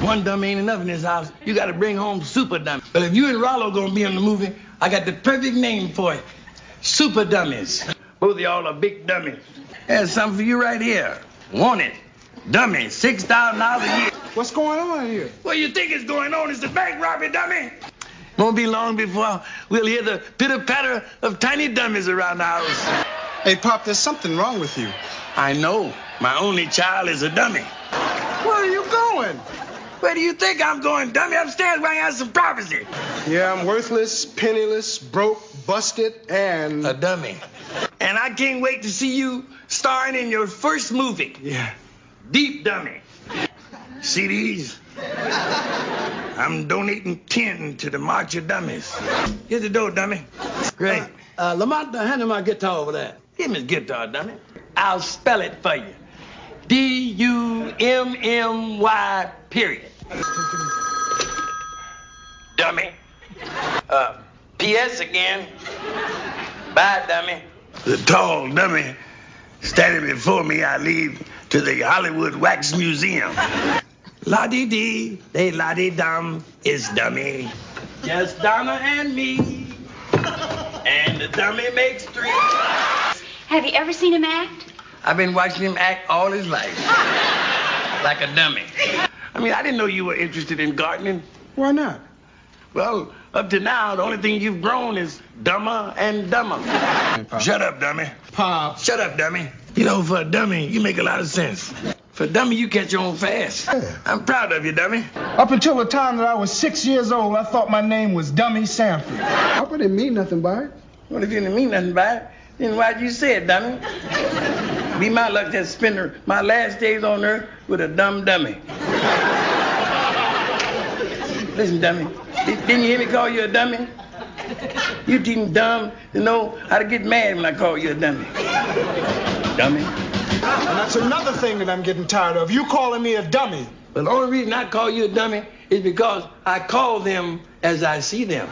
One dummy ain't enough in this house. You gotta bring home super dummy. But if you and Rollo gonna be in the movie, I got the perfect name for it. Super dummies. Both of y'all are big dummies. There's something for you right here. Want it. Dummy, $6,000 a year. What's going on here? What you think is going on? is the bank robbery, dummy. Won't be long before we'll hear the pitter patter of tiny dummies around the house. Hey, Pop, there's something wrong with you. I know. My only child is a dummy. Where are you going? Where do you think I'm going, dummy? Upstairs where I got some property. Yeah, I'm worthless, penniless, broke, busted, and. A dummy. And I can't wait to see you starring in your first movie. Yeah. Deep Dummy. See these? I'm donating 10 to the March of Dummies. Here's the dough, dummy. Great. Uh, Lamont, uh, hand him my guitar over there. Give me his guitar, dummy. I'll spell it for you. D-U-M-M-Y, period. Dummy. Uh, P.S. again. Bye, dummy. The tall dummy standing before me, I leave to the Hollywood Wax Museum. La dee dee, they la dee dum, is dummy. Just Donna and me. And the dummy makes three. Have you ever seen him act? I've been watching him act all his life. like a dummy. I mean, I didn't know you were interested in gardening. Why not? Well, up to now, the only thing you've grown is dumber and dumber. Shut up, dummy. Pop. Shut up, dummy. You know, for a dummy, you make a lot of sense. For a dummy, you catch on fast. I'm proud of you, dummy. Up until the time that I was six years old, I thought my name was Dummy Sanford. Pop, I didn't mean nothing by it. Well, if you didn't mean nothing by it, then why'd you say it, dummy? Be my luck to spend my last days on earth with a dumb dummy. Listen, dummy. Didn't you hear me call you a dummy? You too dumb to know how to get mad when I call you a dummy. Dummy. And that's another thing that I'm getting tired of. You calling me a dummy. Well, the only reason I call you a dummy is because I call them as I see them.